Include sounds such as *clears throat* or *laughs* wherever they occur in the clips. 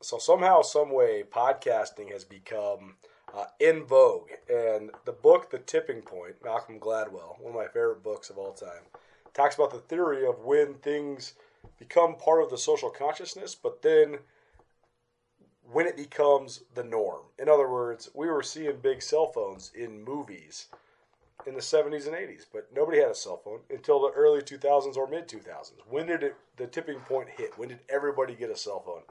so somehow, some way, podcasting has become uh, in vogue, and the book, The Tipping Point, Malcolm Gladwell, one of my favorite books of all time, talks about the theory of when things become part of the social consciousness, but then when it becomes the norm. In other words, we were seeing big cell phones in movies in the 70s and 80s, but nobody had a cell phone until the early 2000s or mid 2000s. When did it, the tipping point hit? When did everybody get a cell phone?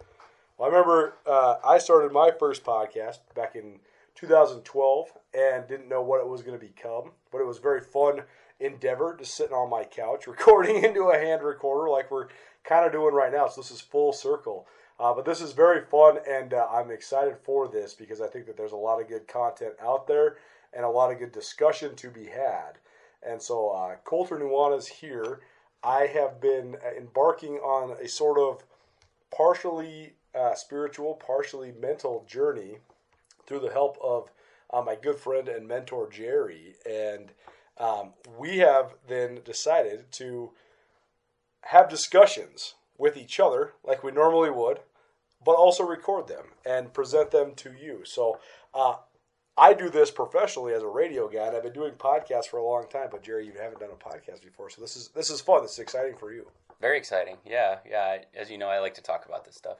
Well, I remember uh, I started my first podcast back in 2012 and didn't know what it was going to become, but it was very fun endeavor just sitting on my couch *laughs* recording into a hand recorder like we're kind of doing right now. So this is full circle. Uh, but this is very fun, and uh, I'm excited for this because I think that there's a lot of good content out there and a lot of good discussion to be had. And so, uh, Colter Nuanez here. I have been uh, embarking on a sort of partially uh, spiritual, partially mental journey through the help of uh, my good friend and mentor, Jerry. And um, we have then decided to have discussions with each other like we normally would, but also record them and present them to you. So uh, I do this professionally as a radio guy, and I've been doing podcasts for a long time. But Jerry, you haven't done a podcast before, so this is this is fun. This is exciting for you. Very exciting. Yeah, yeah. As you know, I like to talk about this stuff.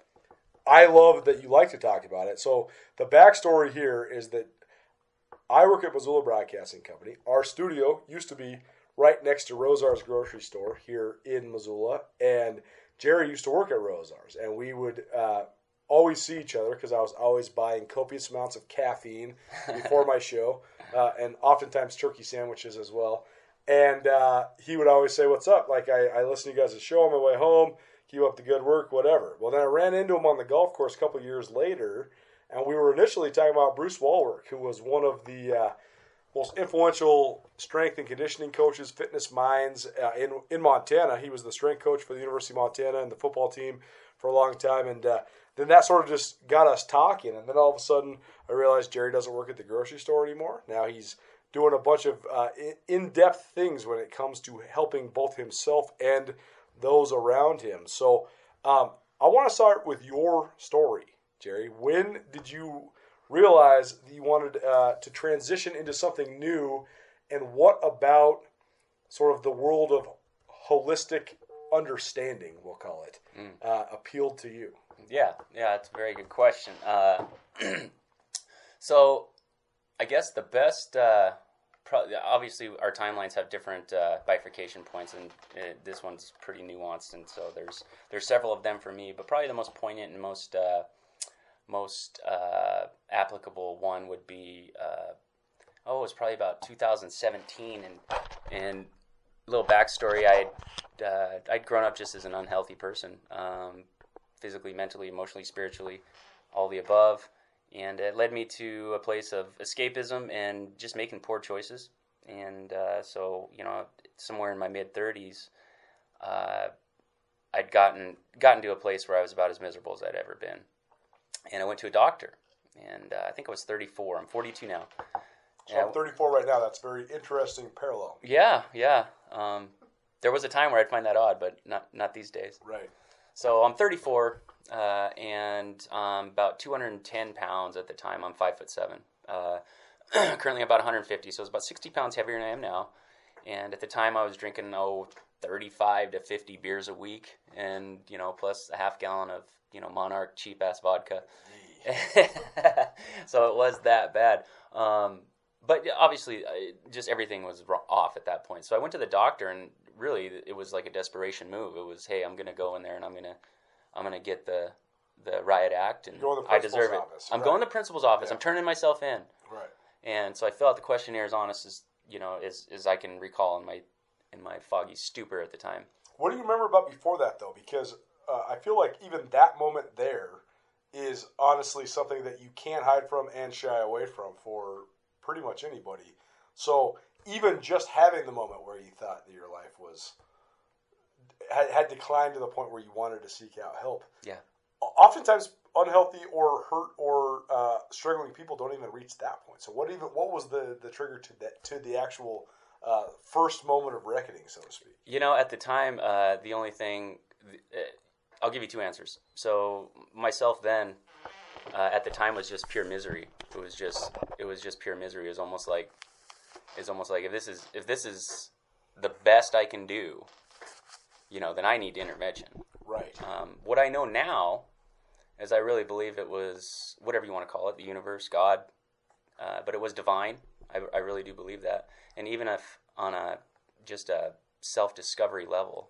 I love that you like to talk about it. So the backstory here is that I work at Missoula Broadcasting Company. Our studio used to be right next to Rosauers grocery store here in Missoula, and Jerry used to work at Rosauers, and we would uh, always see each other because I was always buying copious amounts of caffeine *laughs* before my show, uh, and oftentimes turkey sandwiches as well. And uh, he would always say, "What's up?" Like I, I listen to you guys' show on my way home. Keep up the good work, whatever. Well, then I ran into him on the golf course a couple years later, and we were initially talking about Bruce Walwork, who was one of the uh, most influential strength and conditioning coaches, fitness minds uh, in in Montana. He was the strength coach for the University of Montana and the football team for a long time, and uh, then that sort of just got us talking. And then all of a sudden, I realized Jerry doesn't work at the grocery store anymore. Now he's doing a bunch of uh, in depth things when it comes to helping both himself and those around him. So um, I want to start with your story, Jerry. When did you realize that you wanted uh, to transition into something new, and what about sort of the world of holistic understanding, we'll call it, mm. uh, appealed to you? Yeah, yeah, it's a very good question. Uh, *clears throat* so, I guess the best uh, obviously our timelines have different uh, bifurcation points, and uh, this one's pretty nuanced, and so there's there's several of them for me. But probably the most poignant and most uh, most uh, applicable one would be uh, oh, it was probably about 2017, and and little backstory, I uh, I'd grown up just as an unhealthy person, um, physically, mentally, emotionally, spiritually, all the above and it led me to a place of escapism and just making poor choices. And uh, so, you know, somewhere in my mid 30s, uh, I'd gotten gotten to a place where I was about as miserable as I'd ever been. And I went to a doctor, and uh, I think I was 34. I'm 42 now. So yeah, I'm 34 right now. That's very interesting parallel. Yeah, yeah. Um, there was a time where I'd find that odd, but not not these days. Right. So I'm 34 uh, and um, about 210 pounds at the time. I'm five foot seven. Uh, *clears throat* currently about 150, so it's about 60 pounds heavier than I am now. And at the time, I was drinking oh 35 to 50 beers a week, and you know plus a half gallon of you know Monarch cheap ass vodka. *laughs* so it was that bad. Um, but obviously, just everything was off at that point. So I went to the doctor, and really, it was like a desperation move. It was, hey, I'm to go in there and I'm to I'm going to get the the riot act, and I deserve it. Office, I'm right. going to the principal's office. Yeah. I'm turning myself in. Right. And so I fill out the questionnaire as honest as you know as, as I can recall in my in my foggy stupor at the time. What do you remember about before that though? Because uh, I feel like even that moment there is honestly something that you can't hide from and shy away from for pretty much anybody. So even just having the moment where you thought that your life was had, had declined to the point where you wanted to seek out help. Yeah. Oftentimes, unhealthy or hurt or uh, struggling people don't even reach that point. So, what even what was the, the trigger to that to the actual uh, first moment of reckoning, so to speak? You know, at the time, uh, the only thing. Uh, I'll give you two answers. So myself then, uh, at the time, was just pure misery. It was just it was just pure misery. It was almost like it's almost like if this is if this is the best I can do, you know, then I need intervention. Right. Um, what I know now is I really believe it was whatever you want to call it, the universe, God, uh, but it was divine. I, I really do believe that. And even if on a just a self discovery level,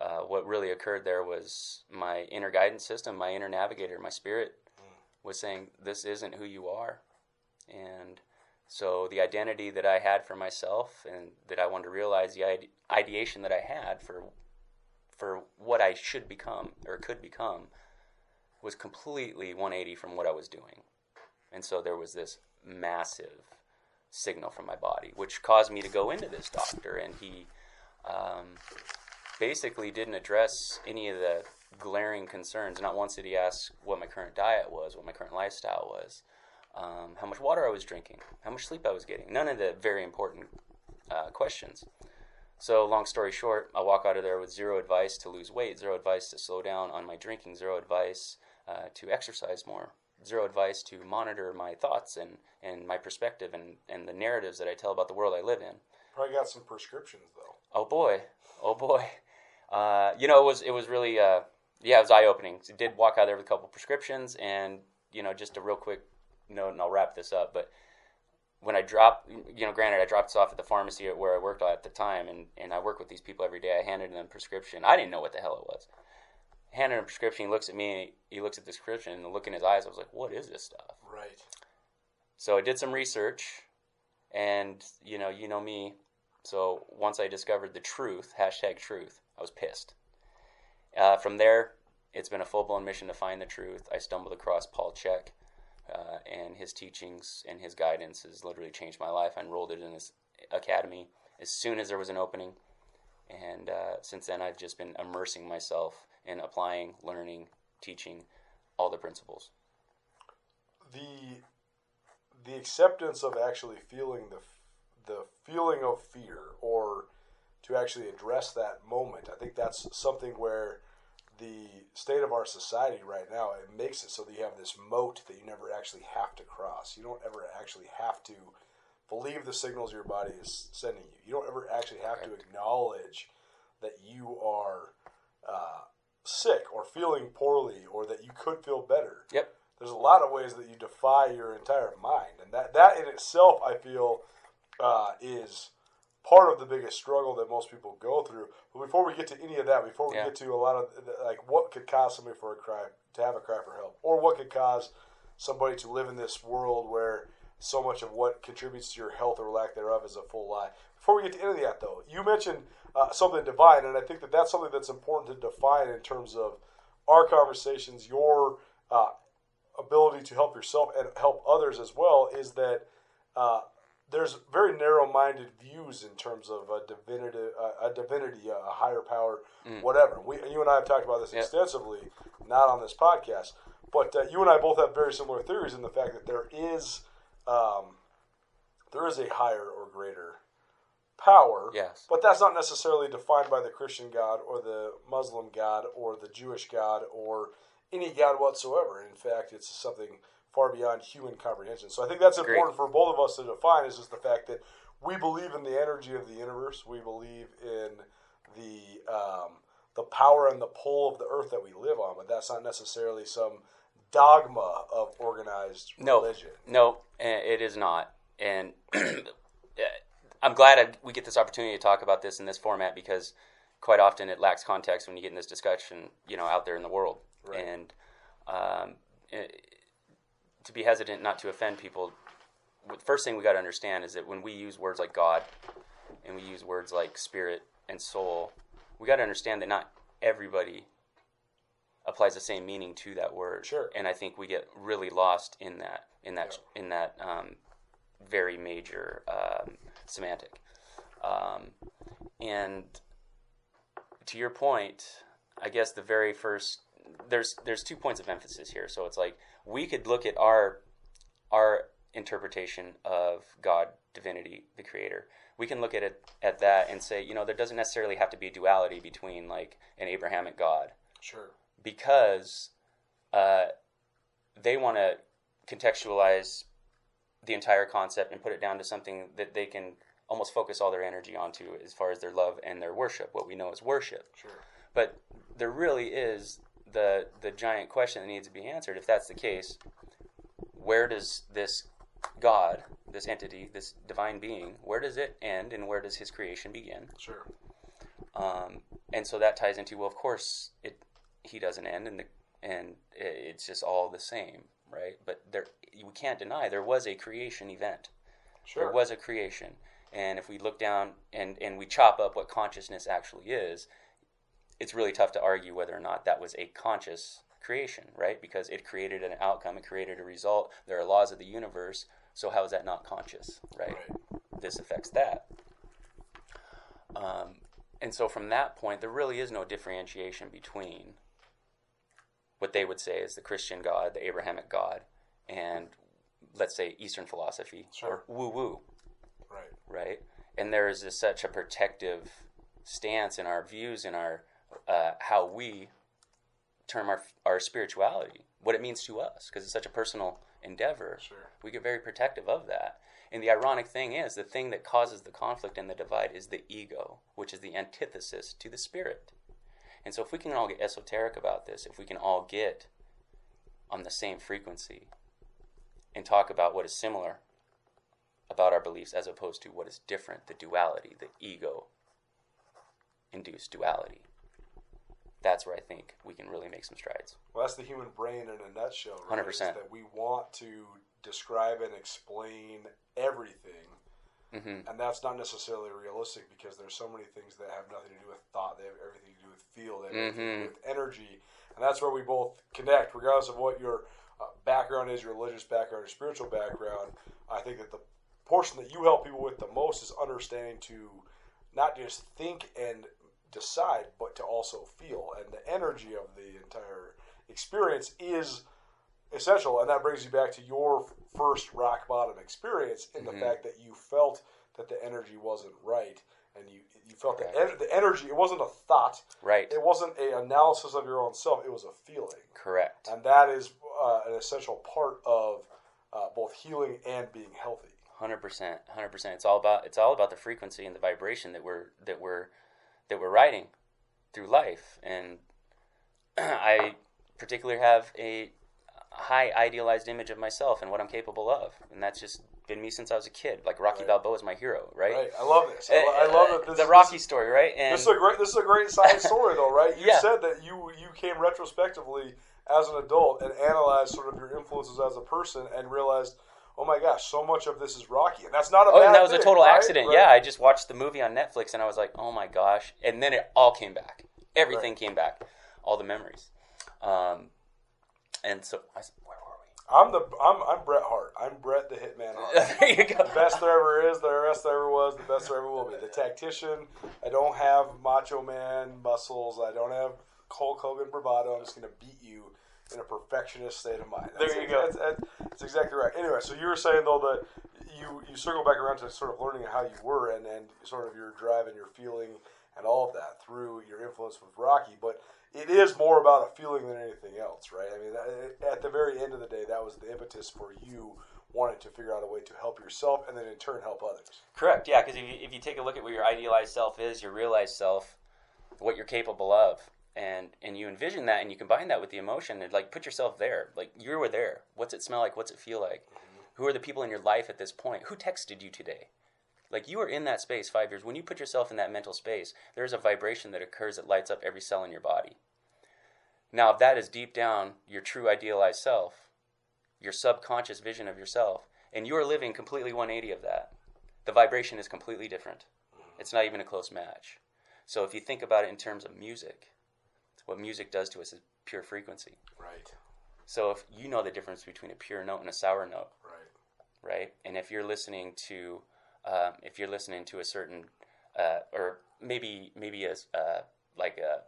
uh, what really occurred there was my inner guidance system, my inner navigator, my spirit was saying, This isn't who you are. And so the identity that I had for myself and that I wanted to realize, the ide- ideation that I had for for what I should become or could become was completely 180 from what I was doing. And so there was this massive signal from my body, which caused me to go into this doctor. And he um, basically didn't address any of the glaring concerns. Not once did he ask what my current diet was, what my current lifestyle was, um, how much water I was drinking, how much sleep I was getting. None of the very important uh, questions. So, long story short, I walk out of there with zero advice to lose weight, zero advice to slow down on my drinking, zero advice uh, to exercise more, zero advice to monitor my thoughts and, and my perspective and, and the narratives that I tell about the world I live in. Probably got some prescriptions though. Oh boy, oh boy. *laughs* Uh, you know, it was it was really uh, yeah, it was eye opening. So did walk out there with a couple prescriptions, and you know, just a real quick note, and I'll wrap this up. But when I dropped, you know, granted, I dropped this off at the pharmacy where I worked at the time, and, and I work with these people every day. I handed them a prescription. I didn't know what the hell it was. Handed him a prescription. He looks at me. He looks at the prescription, and the look in his eyes. I was like, "What is this stuff?" Right. So I did some research, and you know, you know me. So once I discovered the truth, hashtag truth, I was pissed. Uh, from there, it's been a full blown mission to find the truth. I stumbled across Paul Chek, uh, and his teachings and his guidance has literally changed my life. I enrolled it in this academy as soon as there was an opening, and uh, since then I've just been immersing myself in applying, learning, teaching all the principles. The the acceptance of actually feeling the the feeling of fear or to actually address that moment. I think that's something where the state of our society right now it makes it so that you have this moat that you never actually have to cross. You don't ever actually have to believe the signals your body is sending you. You don't ever actually have to acknowledge that you are uh, sick or feeling poorly or that you could feel better. Yep. There's a lot of ways that you defy your entire mind, and that that in itself, I feel, uh, is part of the biggest struggle that most people go through. But before we get to any of that, before we Yeah. get to a lot of like what could cause somebody for a cry to have a cry for help, or what could cause somebody to live in this world where so much of what contributes to your health or lack thereof is a full lie. Before we get to any of that, though, you mentioned uh, something divine, and I think that that's something that's important to define in terms of our conversations, your uh, ability to help yourself and help others as well. Is that uh, there's very narrow-minded views in terms of a divinity, uh, a divinity, a higher power, whatever. We, you and I have talked about this Yep. extensively, not on this podcast, but uh, you and I both have very similar theories in the fact that there is um, there is a higher or greater power. Yes. But that's not necessarily defined by the Christian God or the Muslim God or the Jewish God or any God whatsoever. In fact, it's something far beyond human comprehension. So I think that's Agreed. important for both of us to define is just the fact that we believe in the energy of the universe. We believe in the um, the power and the pull of the earth that we live on, but that's not necessarily some dogma of organized No, religion. no, eh, it is not. And *clears throat* I'm glad I, we get this opportunity to talk about this in this format because quite often it lacks context when you get in this discussion, you know, out there in the world. Right. And um, eh, to be hesitant not to offend people, the first thing we got to understand is that when we use words like God and we use words like spirit and soul, we got to understand that not everybody applies the same meaning to that word. Sure. And I think we get really lost in that in that in that um, very major um, semantic. Um, and to your point, I guess the very first there's there's two points of emphasis here. So it's like we could look at our our interpretation of God, divinity, the creator. We can look at it at that and say, you know, there doesn't necessarily have to be a duality between like an Abrahamic God Sure. because uh, they want to contextualize the entire concept and put it down to something that they can almost focus all their energy onto as far as their love and their worship, what we know as worship. Sure. But there really is the the giant question that needs to be answered. If that's the case, where does this God, this entity, this divine being, where does it end and where does his creation begin? Sure. Um, and so that ties into well, of course, it he doesn't end, and the, and it's just all the same, right? But there, we can't deny there was a creation event. Sure. There was a creation, and if we look down and and we chop up what consciousness actually is, it's really tough to argue whether or not that was a conscious creation, right? Because it created an outcome, it created a result. There are laws of the universe. So how is that not conscious, right? Right. This affects that. Um, and so from that point, there really is no differentiation between what they would say is the Christian God, the Abrahamic God, and let's say Eastern philosophy Sure. or woo woo, Right. right? And there is this, such a protective stance in our views in our uh, how we term our our spirituality, what it means to us, because it's such a personal endeavor. Sure. We get very protective of that. And the ironic thing is, the thing that causes the conflict and the divide is the ego, which is the antithesis to the spirit. And so, if we can all get esoteric about this, if we can all get on the same frequency and talk about what is similar about our beliefs as opposed to what is different, the duality, the ego induced duality, that's where I think we can really make some strides. Well, that's the human brain in a nutshell. Right? 100%. is That we want to describe and explain everything, hmm and that's not necessarily realistic because there's so many things that have nothing to do with thought. They have everything to do with feel. They have everything to do Mhm. with energy, and that's where we both connect, regardless of what your uh, background is, your religious background, or spiritual background. I think that the portion that you help people with the most is understanding to not just think and decide, but to also feel. And the energy of the entire experience is essential. And that brings you back to your first rock bottom experience in the Mhm. fact that you felt that the energy wasn't right. And you, you felt that Correct. en- the energy, it wasn't a thought, Right. it wasn't an analysis of your own self, it was a feeling. Correct. And that is uh, an essential part of uh, both healing and being healthy. Hundred percent, hundred percent. It's all about it's all about the frequency and the vibration that we're that we're that we're riding through life. And *clears throat* I particularly have a high idealized image of myself and what I'm capable of, and that's just been me since I was a kid. Like Rocky Right. Balboa is my hero, right? Right. I love this. I, lo- eh, I love eh, that this the Rocky is- story, right? And This is a great. This is a great side *laughs* story, though, right? You Yeah. said that you you came retrospectively as an adult and analyzed sort of your influences as a person and realized, oh my gosh, so much of this is Rocky, and that's not a. Oh, and that was a total right? accident. Right. Yeah, I just watched the movie on Netflix and I was like, oh my gosh. And then it all came back. Everything Right. came back. All the memories. Um, and so, I, where were I'm the I'm I'm Bret Hart. I'm Bret the Hitman Hart. *laughs* there you go. the best there ever is, the best there ever was, the best there ever will be. The tactician. I don't have Macho Man muscles. I don't have Hulk Hogan bravado. I'm just going to beat you in a perfectionist state of mind. There you go. That's, that's, that's exactly right. Anyway, so you were saying though that you you circle back around to sort of learning how you were and and sort of your drive and your feeling and all of that through your influence with Rocky, but. It is more about a feeling than anything else, right? I mean, at the very end of the day, that was the impetus for you wanting to figure out a way to help yourself and then in turn help others. Correct. Yeah, because if you, if you take a look at what your idealized self is, your realized self, what you're capable of, and and you envision that and you combine that with the emotion and like put yourself there. Like you were there. What's it smell like? What's it feel like? Mm-hmm. Who are the people in your life at this point? Who texted you today? Like you are in that space five years. When you put yourself in that mental space, there's a vibration that occurs that lights up every cell in your body. Now, if that is deep down your true idealized self, your subconscious vision of yourself, and you are living completely 180 of that, the vibration is completely different. Mm-hmm. It's not even a close match. So if you think about it in terms of music, what music does to us is pure frequency. Right. So if you know the difference between a pure note and a sour note, Right. right? And if you're listening to, um, if you're listening to a certain, uh, or maybe maybe a uh, like a,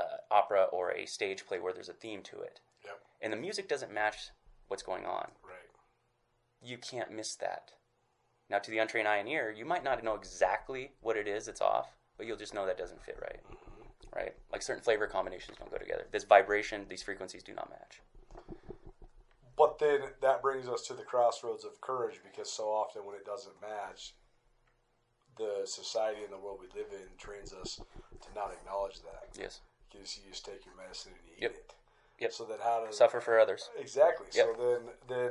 a opera or a stage play where there's a theme to it, Yep. and the music doesn't match what's going on, Right. you can't miss that. Now, to the untrained eye and ear, you might not know exactly what it is that's off, but you'll just know that doesn't fit right. Right? Like certain flavor combinations don't go together. This vibration, these frequencies do not match. But then that brings us to the crossroads of courage because so often when it doesn't match, the society and the world we live in trains us to not acknowledge that. Yes. Because you just take your medicine and you eat it. Yep. So then how does Suffer for others. Exactly. Yep. So then, then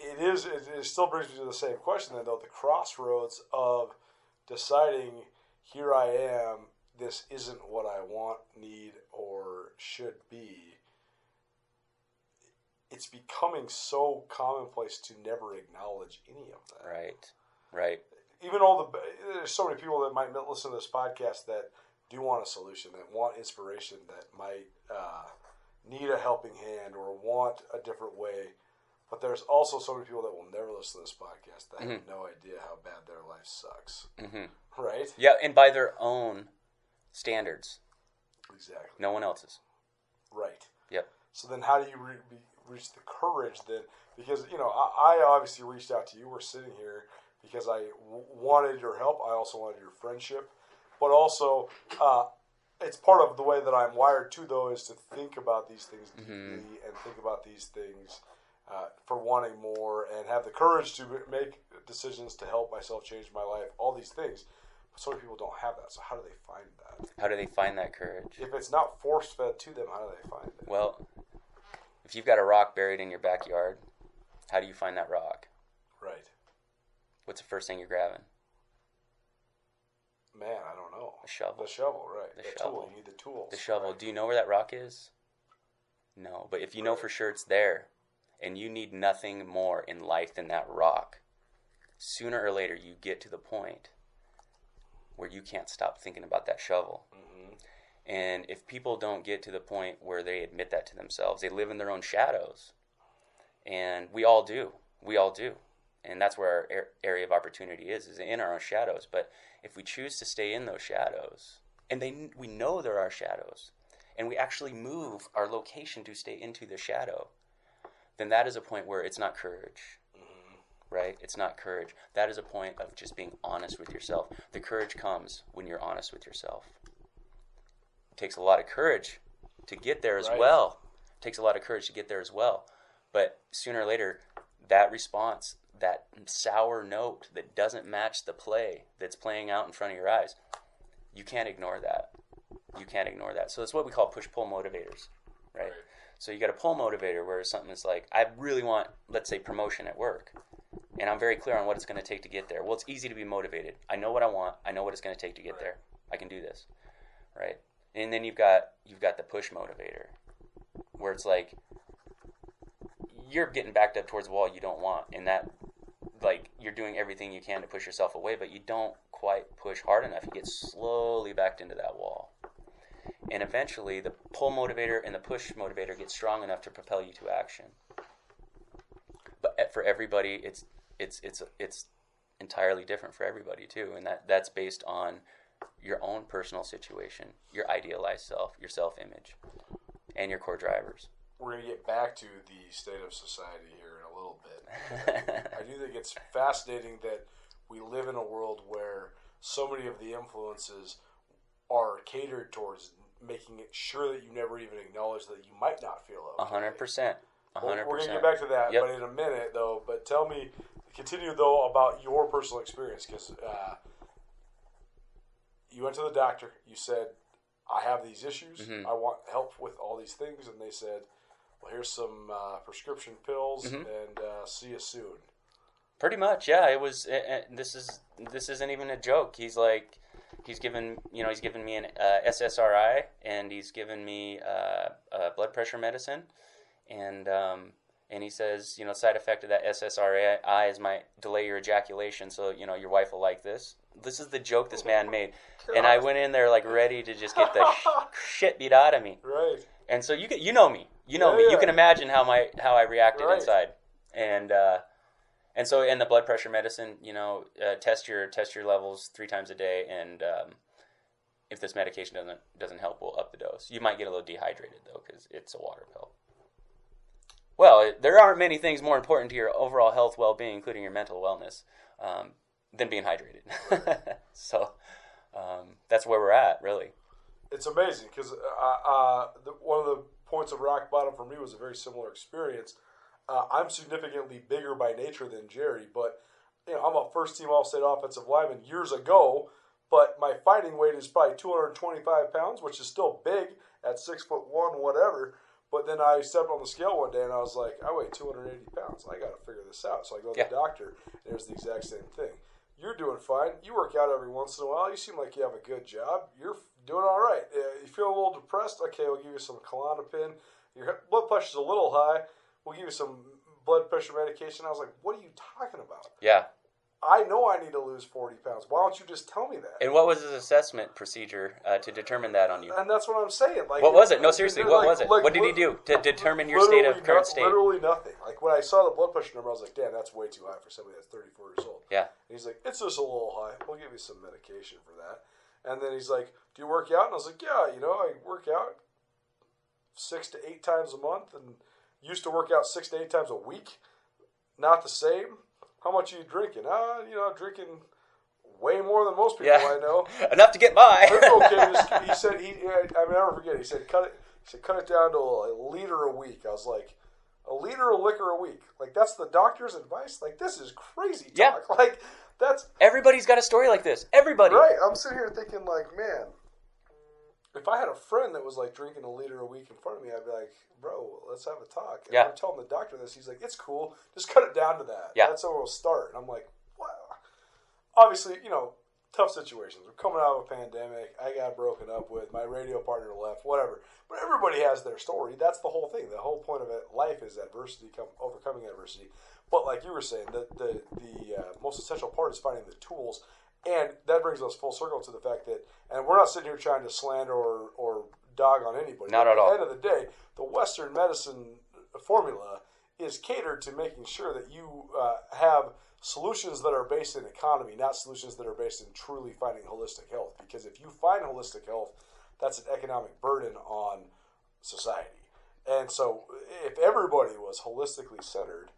it is. It, it still brings me to the same question. Then, though, the crossroads of deciding, here I am. This isn't what I want, need, or should be. It's becoming so commonplace to never acknowledge any of that. Right. Right. Even all the there's so many people that might listen to this podcast that do want a solution, that want inspiration, that might uh, need a helping hand or want a different way. But there's also so many people that will never listen to this podcast that have no idea how bad their life sucks. hmm Right? Yeah, and by their own standards, Exactly. no one else's. Right. Yep. So then, how do you re- reach the courage then? Because you know, I, I obviously reached out to you. We're sitting here because I w- wanted your help. I also wanted your friendship, but also uh, it's part of the way that I'm wired too. Though is to think about these things deeply and think about these things uh, for wanting more and have the courage to make decisions to help myself change my life. All these things. So many people don't have that. So how do they find that? How do they find that courage? If it's not force fed to them, how do they find it? Well, if you've got a rock buried in your backyard, how do you find that rock? Right. What's the first thing you're grabbing? Man, I don't know. A shovel. The shovel, right. The The, shovel. tool. You need the tools. The shovel. Right. Do you know where that rock is? No. But if you know for sure it's there, and you need nothing more in life than that rock, sooner or later you get to the point where you can't stop thinking about that shovel. Mhm. And if people don't get to the point where they admit that to themselves, they live in their own shadows. And we all do. We all do. And that's where our area of opportunity is, is in our own shadows. But if we choose to stay in those shadows, and they, we know there are shadows, and we actually move our location to stay into the shadow, then that is a point where it's not courage, right? It's not courage. That is a point of just being honest with yourself. The courage comes when you're honest with yourself. It takes a lot of courage to get there as Right. well. It takes a lot of courage to get there as well. But sooner or later, that response, that sour note that doesn't match the play that's playing out in front of your eyes, you can't ignore that. You can't ignore that. So it's what we call push pull motivators, right? Right. So you got a pull motivator where something is like, I really want, let's say, promotion at work, and I'm very clear on what it's going to take to get there. Well, it's easy to be motivated. I know what I want. I know what it's going to take to get there. I can do this, right? And then you've got you've got the push motivator, where it's like you're getting backed up towards the wall you don't want, and that like you're doing everything you can to push yourself away, but you don't quite push hard enough. You get slowly backed into that wall. And eventually, the pull motivator and the push motivator get strong enough to propel you to action. But eh, for everybody, it's it's it's it's entirely different for everybody too, and that that's based on your own personal situation, your idealized self, your self-image, and your core drivers. We're going to get back to the state of society here in a little bit. *laughs* I do think it's fascinating that we live in a world where so many of the influences are catered towards making it sure that you never even acknowledge that you might not feel A okay. hundred percent. A Well, hundred We're going to get back to that, Yep. but in a minute, though. But tell me, continue though about your personal experience because uh, you went to the doctor. You said, "I have these issues. Mm-hmm. I want help with all these things," and they said, "Well, here's some uh, prescription pills, Mm-hmm. and uh, see you soon." Pretty much, yeah. It was. This is this isn't even a joke. He's like, he's given you know he's given me an uh, SSRI and he's given me uh, uh, blood pressure medicine, and um, and he says you know side effect of that SSRI is might delay your ejaculation, so you know your wife will like this. This is the joke this man made, and I went in there like ready to just get the *laughs* shit beat out of me. Right. And so you can, you know me, you know Yeah, me. You can imagine how my how I reacted Right. inside, and uh, and so in the blood pressure medicine, you know, uh, test your test your levels three times a day, and um, if this medication doesn't doesn't help, we'll up the dose. You might get a little dehydrated though, because it's a water pill. Well, there aren't many things more important to your overall health, well being, including your mental wellness, um, than being hydrated. *laughs* so um, that's where we're at, really. it's amazing because uh, uh, one of the points of rock bottom for me was a very similar experience. Uh, I'm significantly bigger by nature than Jerry, but you know I'm a first team All State offensive lineman years ago. But my fighting weight is probably 225 pounds, which is still big at six foot one, whatever. But then I stepped on the scale one day and I was like, I weigh 280 pounds. I got to figure this out. So I go to Yeah. the doctor, and it was the exact same thing. You're doing fine. You work out every once in a while. You seem like you have a good job. You're doing all right. Uh, you feel a little depressed? Okay, we'll give you some Klonopin. Your blood pressure's a little high. We'll give you some blood pressure medication. I was like, what are you talking about? Yeah. I know I need to lose 40 pounds. Why don't you just tell me that? And what was his assessment procedure uh, to determine that on you? And that's what I'm saying. Like, What was it? No, seriously, what like- was it? like, What did he do to determine your state of current state? Literally nothing. Like when I saw the blood pressure number, I was like, "Damn, that's way too high for somebody that's 34 years old." Yeah. And he's like, "It's just a little high. We'll give you some medication for that." And then he's like, "Do you work out?" And I was like, "Yeah, you know, I work out six to eight times a month, and used to work out six to eight times a week. Not the same. How much are you drinking? Ah, you know, drinking way more than most people Yeah. I know." *laughs* Enough to get by. okay, *laughs* he said he. I mean, never forget. He said cut it. He said cut it down to a liter a week. I was like, a liter of liquor a week. Like that's the doctor's advice. Like this is crazy Yeah. talk. *laughs* Like that's Everybody's got a story like this. Everybody. right. I'm sitting here thinking like, man, if I had a friend that was like drinking a liter a week in front of me, I'd be like, bro, let's have a talk. And Yeah. I'm telling the doctor this. He's like, it's cool. Just cut it down to that. Yeah. That's how we'll start. And I'm like, wow. Obviously, you know, tough situations. We're coming out of a pandemic. I got broken up with. My radio partner left. Whatever. But everybody has their story. That's the whole thing. The whole point of it, life is adversity, come overcoming adversity. But like you were saying, the the the uh, most essential part is finding the tools, and that brings us full circle to the fact that, and we're not sitting here trying to slander or or dog on anybody. Not But at all. the end of the day, the Western medicine formula is catered to making sure that you uh, have solutions that are based in economy, not solutions that are based in truly finding holistic health. Because if you find holistic health, that's an economic burden on society. And so, if everybody was holistically centered,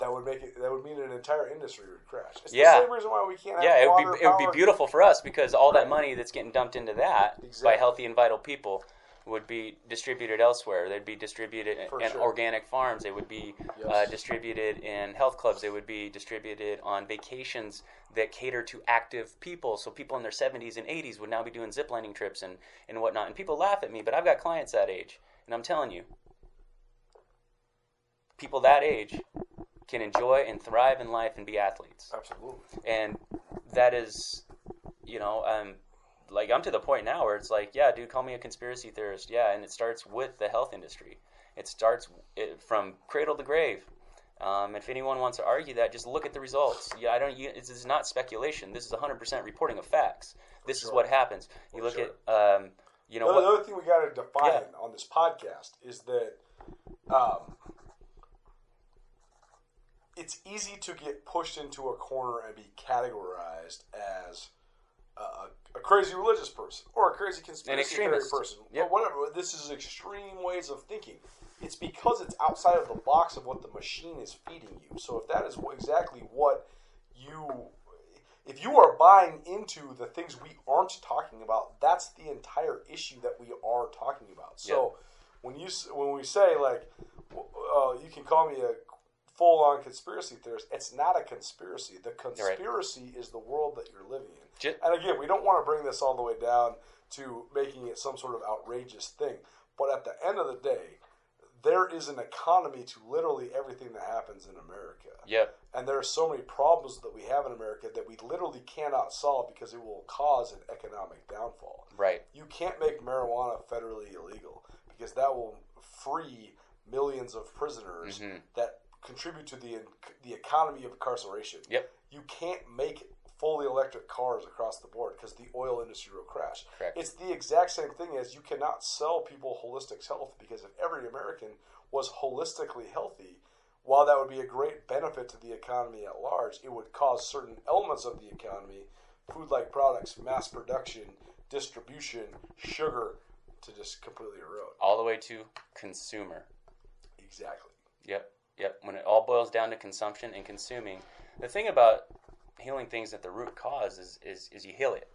that would make it. That would mean an entire industry would crash. It's Yeah. the same reason why we can't. Have Yeah, it would be it would be beautiful for us because all that money that's getting dumped into that by healthy and vital people would be distributed elsewhere. They'd be distributed in, For in sure. organic farms. They would be uh, distributed in health clubs. They would be distributed on vacations that cater to active people. So people in their 70s and 80s would now be doing ziplining trips and, and whatnot. And people laugh at me, but I've got clients that age. And I'm telling you, people that age can enjoy and thrive in life and be athletes. Absolutely. and that is you know um like i'm to the point now where it's like yeah dude call me a conspiracy theorist. Yeah and it starts with the health industry. It starts it, from cradle to grave. Um, if anyone wants to argue that just look at the results. Yeah i don't you, this is not speculation. This is 100% reporting of facts. This is what happens. You look sure. at um, you know The, what the other thing we got to define Yeah. on this podcast is that um, it's easy to get pushed into a corner and be categorized as a, a crazy religious person or a crazy conspiracy theory person Yep. or whatever. This is extreme ways of thinking. It's because it's outside of the box of what the machine is feeding you. So if that is exactly what you if you are buying into the things we aren't talking about, that's the entire issue that we are talking about. So when you when we say like, uh, you can call me a full on conspiracy theorist, it's not a conspiracy. The conspiracy is the world that you're living in. And again, we don't want to bring this all the way down to making it some sort of outrageous thing. But at the end of the day, there is an economy to literally everything that happens in America. yep And there are so many problems that we have in America that we literally cannot solve because it will cause an economic downfall. right You can't make marijuana federally illegal because that will free millions of prisoners Mm-hmm. that contribute to the the economy of incarceration. Yep. You can't make fully electric cars across the board because the oil industry will crash. Correct. It's the exact same thing as you cannot sell people holistic health because if every American was holistically healthy, while that would be a great benefit to the economy at large, it would cause certain elements of the economy, food like products, mass production, distribution, sugar, to just completely erode. all the way to consumer Exactly. Yep, yep. When it all boils down to consumption and consuming, the thing about healing things at the root cause is is, is you heal it.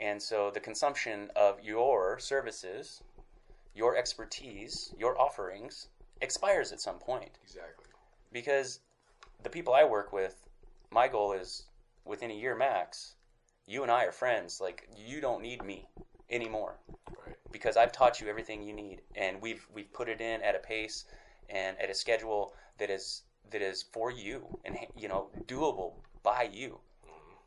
And so the consumption of your services, your expertise, your offerings expires at some point Exactly. because the people I work with, my goal is within a year max, you and I are friends. Like you don't need me anymore Right. because I've taught you everything you need, and we've we've put it in at a pace and at a schedule that is that is for you and you know doable by you.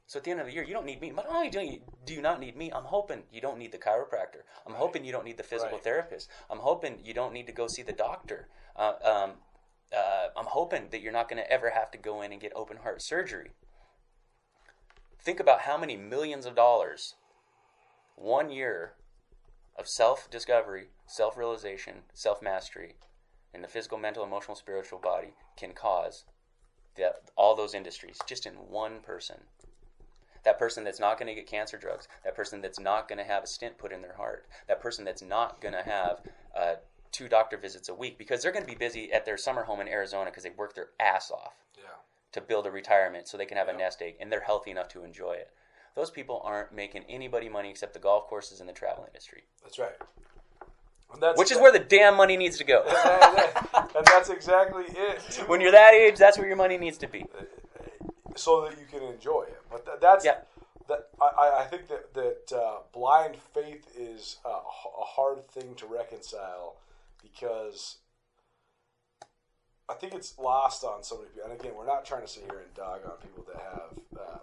So at the end of the year, you don't need me. Not only do you, do you not need me, I'm hoping you don't need the chiropractor. I'm hoping you don't need the physical Right. therapist. I'm hoping you don't need to go see the doctor. Uh, um, uh, I'm hoping that you're not going to ever have to go in and get open heart surgery. Think about how many millions of dollars one year of self discovery, self realization, self mastery in the physical, mental, emotional, spiritual body can cause the, all those industries just in one person. That person that's not going to get cancer drugs, that person that's not going to have a stent put in their heart, that person that's not going to have uh, two doctor visits a week because they're going to be busy at their summer home in Arizona because they worked their ass off Yeah. to build a retirement so they can have a nest egg and they're healthy enough to enjoy it. Those people aren't making anybody money except the golf courses and the travel industry, That's right. That's which is where the damn money needs to go. and that's exactly it. when you're that age, that's where your money needs to be. so that you can enjoy it. But th- that's Yeah. that. I- I, think that that uh, blind faith is a hard thing to reconcile because I think it's lost on so many people. And again, we're not trying to sit here and dog on people that have uh,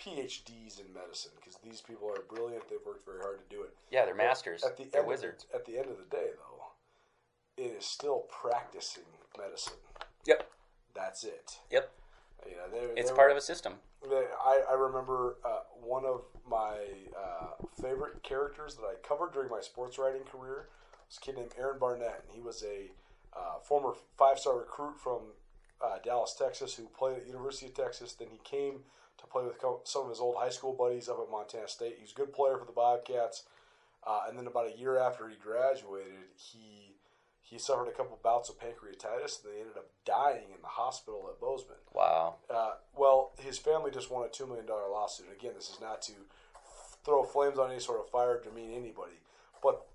PhDs in medicine because these people are brilliant. They've worked very hard to do it. Yeah, they're masters. At the they're end wizards. Of the, at the end of the day, though, it is still practicing medicine. Yep. That's it. Yep. You know, they're, It's they're- part of a system. I, I remember uh, one of my uh, favorite characters that I covered during my sports writing career was a kid named Aaron Barnett, and he was a uh, former five-star recruit from uh, Dallas, Texas, who played at the University of Texas. Then he came to play with some of his old high school buddies up at Montana State. He was a good player for the Bobcats, uh, and then about a year after he graduated, he he suffered a couple bouts of pancreatitis, and they ended up dying in the hospital at Bozeman. Wow. Uh, well, his family just won a two million dollar lawsuit. Again, this is not to throw flames on any sort of fire or demean anybody, but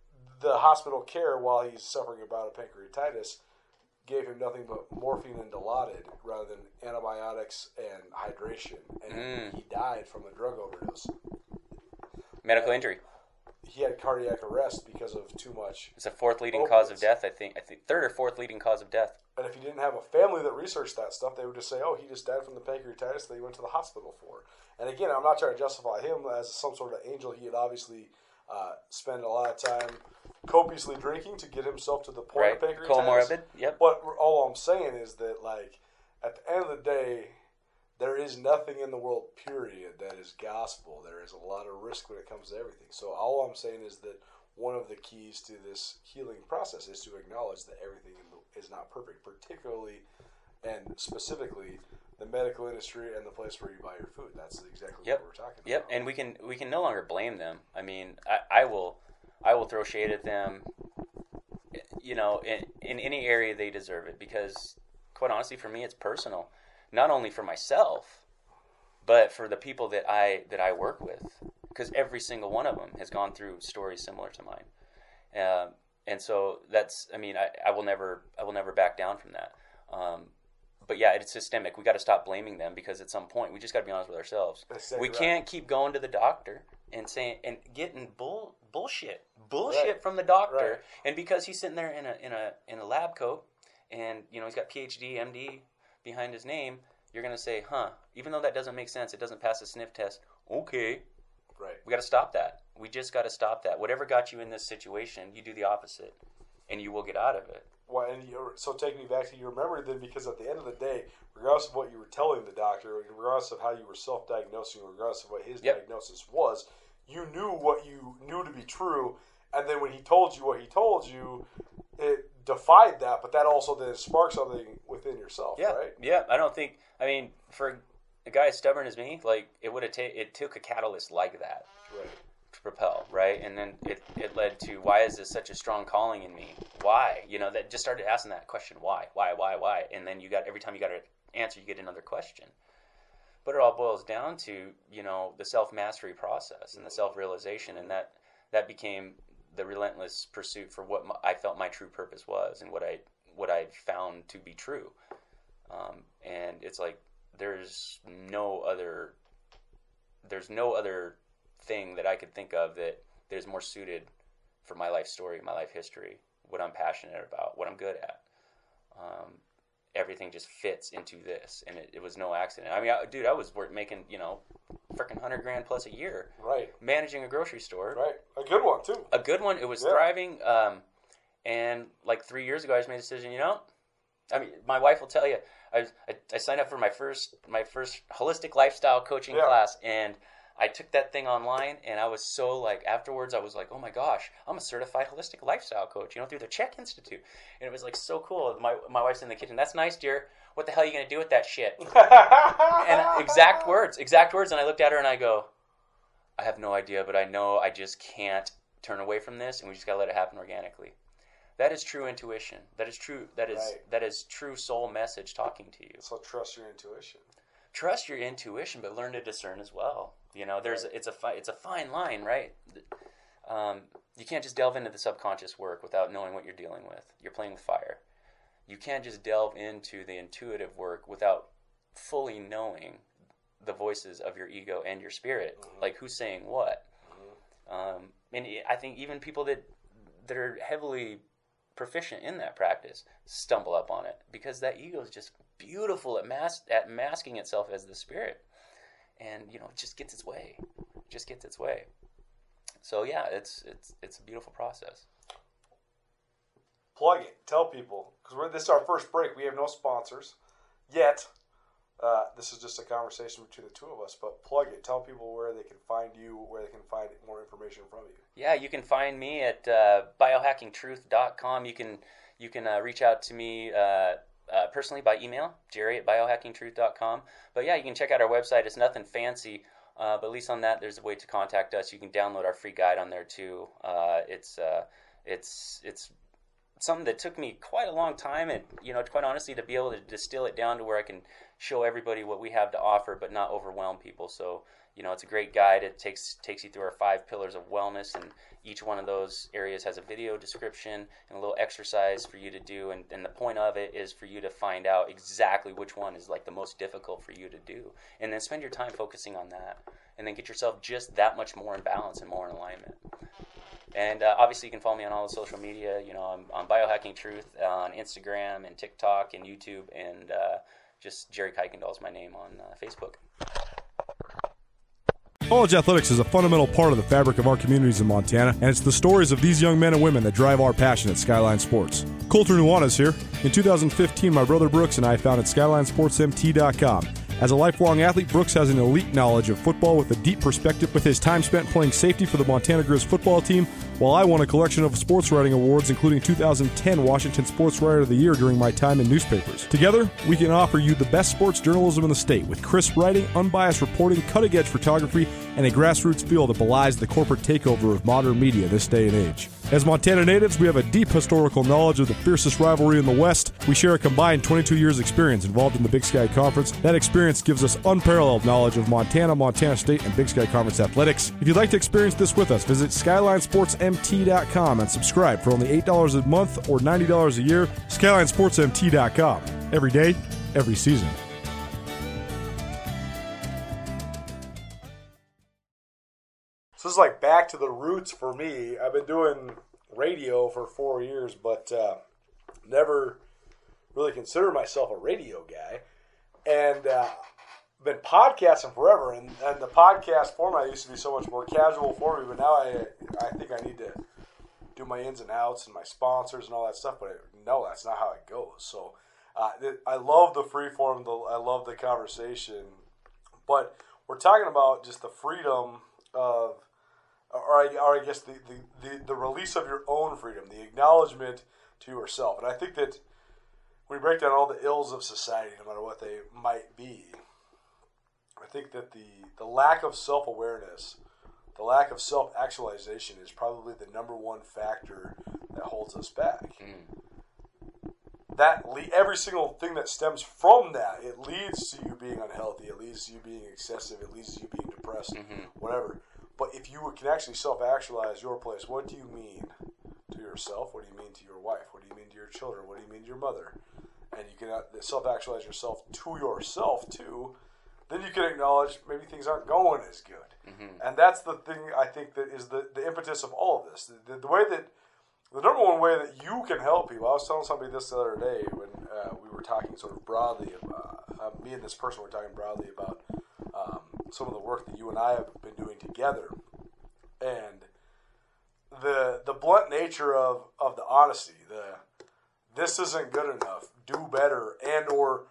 the hospital care while he's suffering about a bout of pancreatitis gave him nothing but morphine and Dilaudid rather than antibiotics and hydration, and Mm. he died from a drug overdose. Medical injury. He had cardiac arrest because of too much. It's a fourth leading cause of death. I think. I think third or fourth leading cause of death. And if he didn't have a family that researched that stuff, they would just say, "Oh, he just died from the pancreatitis that he went to the hospital for." And again, I'm not trying to justify him as some sort of angel. He had obviously uh, spent a lot of time copiously drinking to get himself to the point Right. of pancreatitis. Comorbid. Yep. But all I'm saying is that, like, at the end of the day, there is nothing in the world, period, that is gospel. There is a lot of risk when it comes to everything. So all I'm saying is that one of the keys to this healing process is to acknowledge that everything the, is not perfect, particularly and specifically the medical industry and the place where you buy your food. That's exactly Yep. what we're talking Yep, about. and we can we can no longer blame them. I mean, I, I will I will throw shade at them. You know, in, in any area they deserve it because, quite honestly, for me, it's personal. Not only for myself, but for the people that I that I work with, because every single one of them has gone through stories similar to mine. Um, and so that's I mean I, I will never I will never back down from that. Um, but yeah, it's systemic. We got to stop blaming them because at some point we just got to be honest with ourselves. We right. can't keep going to the doctor and saying and getting bull bullshit bullshit Right. from the doctor, Right. and because he's sitting there in a in a in a lab coat and you know he's got PhD MD behind his name, you're gonna say, huh? Even though that doesn't make sense, it doesn't pass a sniff test. Okay, Right. we got to stop that. We just got to stop that. Whatever got you in this situation, you do the opposite, and you will get out of it. Well, and you're, so taking me back to your memory then, because at the end of the day, regardless of what you were telling the doctor, regardless of how you were self-diagnosing, regardless of what his Yep. diagnosis was, you knew what you knew to be true, and then when he told you what he told you, it defied that, but that also then sparked something within yourself, Yeah, right? yeah. I don't think. I mean, for a guy as stubborn as me, like it would have taken. It took a catalyst like that Right. Propel, right? And then it, it led to why is this such a strong calling in me? Why? You know, that just started asking that question, why, why, why, why, and then you got every time you got an answer, you get another question. But it all boils down to you know the self mastery process and the self realization, and that that became the relentless pursuit for what my, I felt my true purpose was, and what I what I found to be true. Um, and it's like there's no other there's no other thing that I could think of that that is more suited for my life story, my life history, what I'm passionate about, what I'm good at. Um, everything just fits into this, and it, it was no accident. I mean, I, dude, I was work, making you know, freaking hundred grand plus a year, Right. managing a grocery store, Right. A good one too. a good one. It was Yeah. thriving. Um, and like three years ago, I just made a decision. You know, I mean, my wife will tell you. I, I, I signed up for my first my first holistic lifestyle coaching Yeah. class, and I took that thing online, and I was so like afterwards, I was like, oh my gosh, I'm a certified holistic lifestyle coach. You know, through the CHEK Institute, and it was like so cool. My my wife's in the kitchen. That's nice, dear. What the hell are you gonna do with that shit? *laughs* and exact words, exact words. And I looked at her and I go, I have no idea, but I know I just can't turn away from this, and we just gotta let it happen organically. That is true intuition. That is true. That is Right. that is true soul message talking to you. So trust your intuition. Trust your intuition, but learn to discern as well. You know, there's it's a fi- it's a fine line, right? Um, you can't just delve into the subconscious work without knowing what you're dealing with. You're playing with fire. You can't just delve into the intuitive work without fully knowing the voices of your ego and your spirit, like who's saying what. Um, and I think even people that that are heavily proficient in that practice stumble up on it because that ego is just beautiful at mas- at masking itself as the spirit, and you know it just gets its way, It just gets its way. So yeah, it's it's it's a beautiful process. Plug it. Tell people because this is our first break. We have no sponsors yet. Uh, this is just a conversation between the two of us. But plug it. Tell people where they can find you, where they can find more information from you. Yeah, you can find me at uh, biohackingtruth.com. You can you can uh, reach out to me uh, personally by email, Jerry at biohackingtruth.com. But yeah, you can check out our website. It's nothing fancy, uh, but at least on that, there's a way to contact us. You can download our free guide on there too. Uh, it's uh, it's it's something that took me quite a long time, and you know, quite honestly, to be able to distill it down to where I can show everybody what we have to offer, but not overwhelm people. So you know, it's a great guide. It takes takes you through our five pillars of wellness, and each one of those areas has a video description and a little exercise for you to do. And, and the point of it is for you to find out exactly which one is like the most difficult for you to do, and then spend your time focusing on that, and then get yourself just that much more in balance and more in alignment. And uh, obviously, you can follow me on all the social media. You know, I'm on Biohacking Truth on Instagram and TikTok and YouTube, and uh, just Jerry Kuykendall is my name on uh, Facebook. College athletics is a fundamental part of the fabric of our communities in Montana, and it's the stories of these young men and women that drive our passion at Skyline Sports. Colter Nuanez here. In 2015, my brother Brooks and I founded SkylineSportsMT.com. As a lifelong athlete, Brooks has an elite knowledge of football with a deep perspective with his time spent playing safety for the Montana Grizz football team, while I won a collection of sports writing awards, including 2010 Washington Sports Writer of the Year during my time in newspapers. Together, we can offer you the best sports journalism in the state with crisp writing, unbiased reporting, cutting edge photography, and a grassroots feel that belies the corporate takeover of modern media this day and age. As Montana natives, we have a deep historical knowledge of the fiercest rivalry in the West. We share a combined 22 years' experience involved in the Big Sky Conference. That experience gives us unparalleled knowledge of Montana, Montana State, and Big Sky Conference athletics. If you'd like to experience this with us, visit SkylineSportsMT.com and subscribe for only $8 a month or $90 a year. SkylineSportsMT.com. Every day, every season. This is like back to the roots for me. I've been doing radio for four years, but uh, never really considered myself a radio guy. And uh, been podcasting forever, and, and the podcast format used to be so much more casual for me. But now I I think I need to do my ins and outs and my sponsors and all that stuff. But no, that's not how it goes. So uh, th- I love the free form. The, I love the conversation, but we're talking about just the freedom of or I, or I guess the, the, the, the release of your own freedom, the acknowledgement to yourself. And I think that when we break down all the ills of society, no matter what they might be, I think that the, the lack of self awareness, the lack of self actualization is probably the number one factor that holds us back. Mm. that le- every single thing that stems from that, it leads to you being unhealthy. It leads to you being excessive. It leads to you being depressed. Mm-hmm. Whatever. But if you can actually self-actualize your place, what do you mean to yourself? What do you mean to your wife? What do you mean to your children? What do you mean to your mother? And you can uh, self-actualize yourself to yourself too. Then you can acknowledge maybe things aren't going as good. And that's the thing I think that is the, the impetus of all of this. The, the, the way that the number one way that you can help people. I was telling somebody this the other day when uh, we were talking sort of broadly. About, uh, me and this person were talking broadly about some of the work that you and I have been doing together, and the the blunt nature of, of the honesty. The this isn't good enough. Do better, and or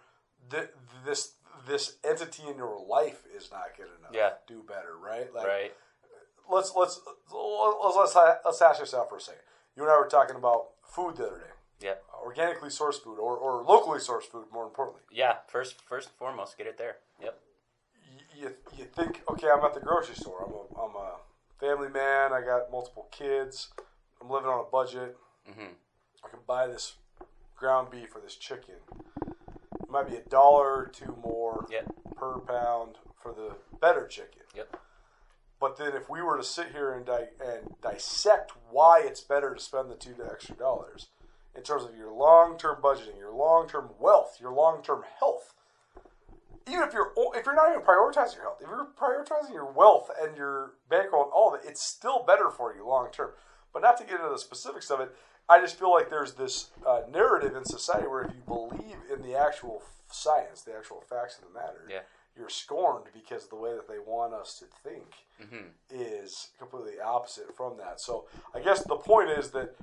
th- this this entity in your life is not good enough. Yeah. do better. Right. Like, right. let's let's let's let's let's this out for a second. You and I were talking about food the other day, Yeah. organically sourced food or, or locally sourced food. More importantly, Yeah. First, first and foremost, get it there. Yep. You you think okay, I'm at the grocery store. I'm a I'm a family man. I got multiple kids. I'm living on a budget. Mhm. I can buy this ground beef or this chicken. It might be a dollar or two more Yep. per pound for the better chicken. Yep. But then, if we were to sit here and, di- and dissect why it's better to spend the two extra dollars in terms of your long term budgeting, your long term wealth, your long term health, even if you're if you're not even prioritizing your health, if you're prioritizing your wealth and your bankroll and all of it, it's still better for you long term. But not to get into the specifics of it, I just feel like there's this uh, narrative in society where if you believe in the actual science, the actual facts of the matter, Yeah. you're scorned because the way that they want us to think Mm-hmm. is completely opposite from that. So I guess the point is that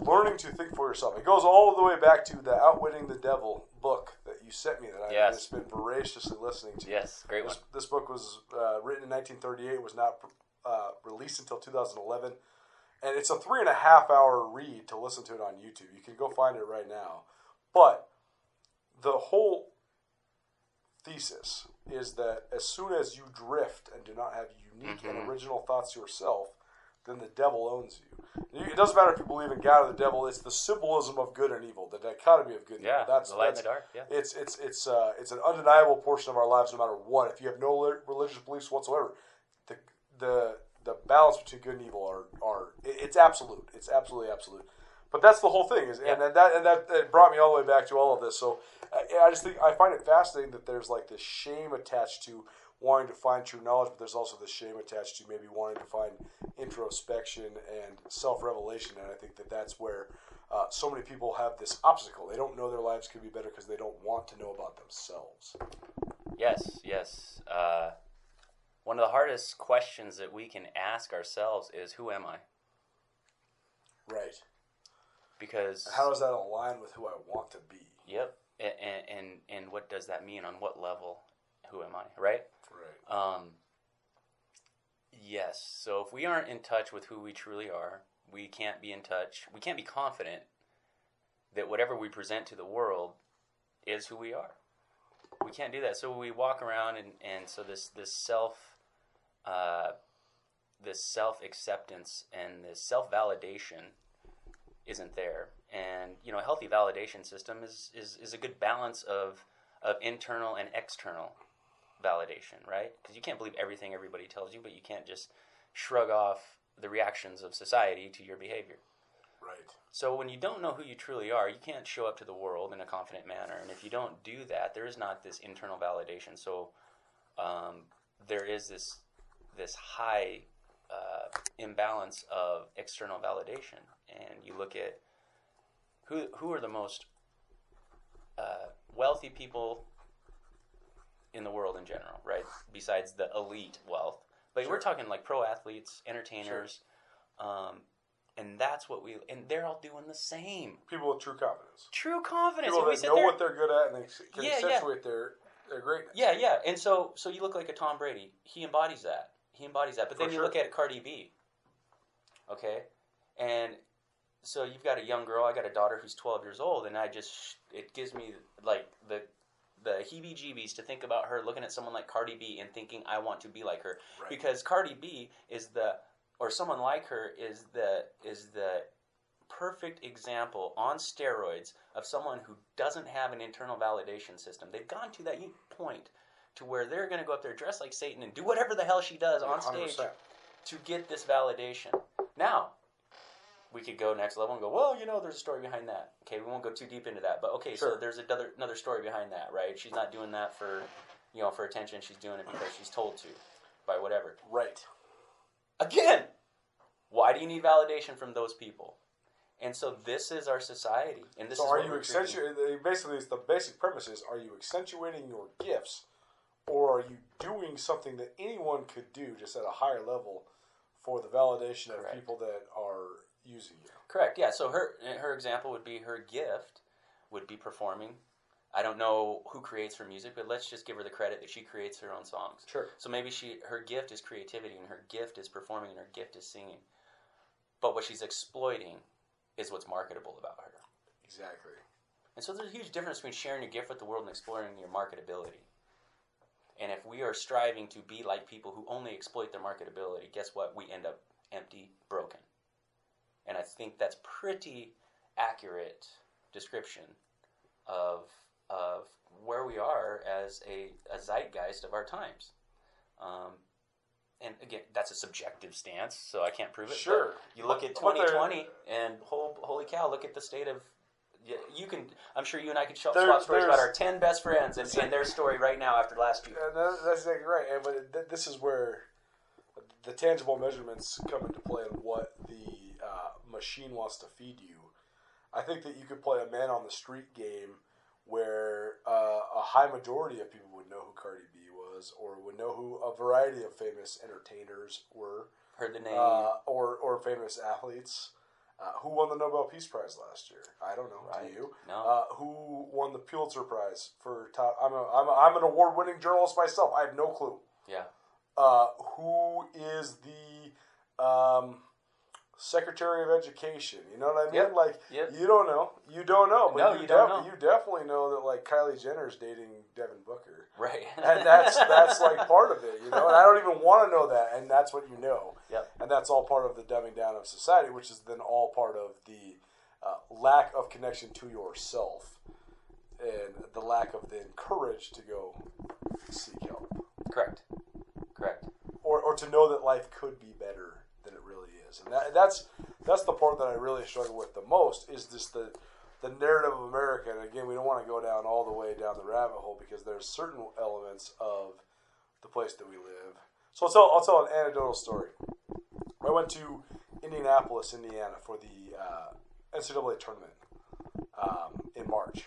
learning to think for yourself. It goes all the way back to the Outwitting the Devil book that you sent me that I've just been voraciously listening to. Yes. Great one. This, this book was uh, written in 1938, was not uh, released until 2011. And it's a three and a half hour read to listen to it on YouTube. You can go find it right now. But the whole thesis is that as soon as you drift and do not have unique and original thoughts yourself, then the devil owns you. It doesn't matter if you believe in God or the devil; it's the symbolism of good and evil, the dichotomy of good and Yeah. evil. That's the light that's the dark. Yeah. it's it's it's uh, it's an undeniable portion of our lives, no matter what. If you have no religious beliefs whatsoever, the the the balance between good and evil are are it's absolute. It's absolutely absolute. But that's the whole thing, is and, and that and that it brought me all the way back to all of this. So I, I just think I find it fascinating that there's like this shame attached to wanting to find true knowledge, but there's also the shame attached to maybe wanting to find introspection and self revelation. And I think that that's where uh, so many people have this obstacle. They don't know their lives could be better because they don't want to know about themselves. Yes, yes. Uh, one of the hardest questions that we can ask ourselves is, "Who am I?" Right. Because How does that align with who I want to be? yep, and, and and what does that mean on what level? Who am I? Right. Um, yes. So if we aren't in touch with who we truly are, we can't be in touch. We can't be confident that whatever we present to the world is who we are. We can't do that. So we walk around and, and so this this self uh, this self acceptance and this self validation isn't there. And you know, a healthy validation system is, is, is a good balance of of internal and external validation, right? Because you can't believe everything everybody tells you, but you can't just shrug off the reactions of society to your behavior. Right. So when you don't know who you truly are, you can't show up to the world in a confident manner. And if you don't do that, there is not this internal validation. So um, there is this this high uh, imbalance of external validation. And you look at who who are the most uh, wealthy people in the world in general, right? Besides the elite wealth, but we're talking like pro athletes, entertainers, um, and that's what we. And they're all doing the same. People with true confidence. True confidence. People that know there- what they're good at and they can Yeah, yeah. accentuate their their greatness. Yeah, yeah. And so so you look like a Tom Brady. He embodies that. He embodies that. But then For you sure. look at Cardi B. Okay? And so you've got a young girl, I got a daughter who's 12 years old and I just it gives me like the the heebie-jeebies to think about her looking at someone like Cardi B and thinking I want to be like her Right. because Cardi B is the or someone like her is the is the perfect example on steroids of someone who doesn't have an internal validation system. They've gone to that point to where they're going to go up there dressed like Satan and do whatever the hell she does on stage 100%. to get this validation. Now, we could go next level and go, well, you know, there's a story behind that. Okay, we won't go too deep into that, but okay, so there's another another story behind that, right? She's not doing that for, you know, for attention. She's doing it because she's told to, by whatever. Right. Again, why do you need validation from those people? And so this is our society, and this So is are you accentuating? Basically, it's the basic premise is: Are you accentuating your gifts, or are you doing something that anyone could do, just at a higher level, for the validation of people that are using you? Correct. Yeah. So her her example would be her gift would be performing. I don't know who creates her music, but let's just give her the credit that she creates her own songs. Sure. So maybe she her gift is creativity and her gift is performing and her gift is singing. But what she's exploiting is what's marketable about her. Exactly. And so there's a huge difference between sharing your gift with the world and exploring your marketability. And if we are striving to be like people who only exploit their marketability, guess what? We end up empty, broken. And I think that's pretty accurate description of of where we are as a, a zeitgeist of our times. Um, and again, that's a subjective stance, so I can't prove it. Sure. You look at But there- 2020, and hol- holy cow, look at the state of. yeah, You can. I'm sure you and I could There- swap stories about our 10 best friends and, and their story right now after last year. And that, that's exactly right. And but th- this is where the tangible measurements come into play on what machine wants to feed you. I think that you could play a man on the street game where uh, a high majority of people would know who Cardi B was, or would know who a variety of famous entertainers were, Heard the name. uh, or or famous athletes. Uh, who won the Nobel Peace Prize last year? I don't know. Right. Do you? No. Uh, who won the Pulitzer Prize for top? I'm a, I'm, a, I'm an award-winning journalist myself. I have no clue. yeah. Uh, who is the um, Secretary of Education? You know what I mean? Yep. Like Yep. you don't know. You don't know. But No, you, you don't def- know. You definitely know that like Kylie Jenner's dating Devin Booker. Right. And that's that's like *laughs* part of it, you know. And I don't even want to know that, and that's what you know. Yep. And that's all part of the dumbing down of society, which is then all part of the uh, lack of connection to yourself, and the lack of then courage to go seek help, Correct. Correct. or or to know that life could be better than it really is. And that, that's that's the part that I really struggle with the most is just the the narrative of America. And again, we don't want to go down all the way down the rabbit hole because there's certain elements of the place that we live. So I'll tell, I'll tell an anecdotal story. I went to Indianapolis, Indiana for the uh, NCAA tournament um, in March.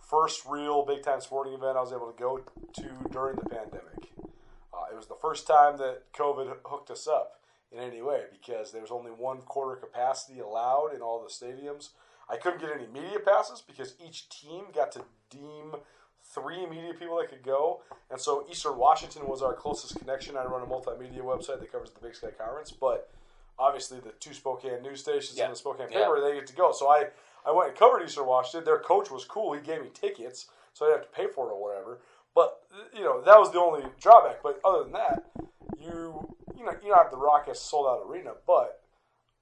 First real big time sporting event I was able to go to during the pandemic. Uh, it was the first time that COVID hooked us up in any way because there was only one quarter capacity allowed in all the stadiums. I couldn't get any media passes because each team got to deem three media people that could go. And so Eastern Washington was our closest connection. I run a multimedia website that covers the Big Sky Conference, but obviously the two Spokane news stations Yeah. and the Spokane Yeah. paper, they get to go. So I, I went and covered Eastern Washington. Their coach was cool. He gave me tickets, so I didn't have to pay for it or whatever. But you know that was the only drawback. But other than that, you you know you don't have the Rockets sold out arena, but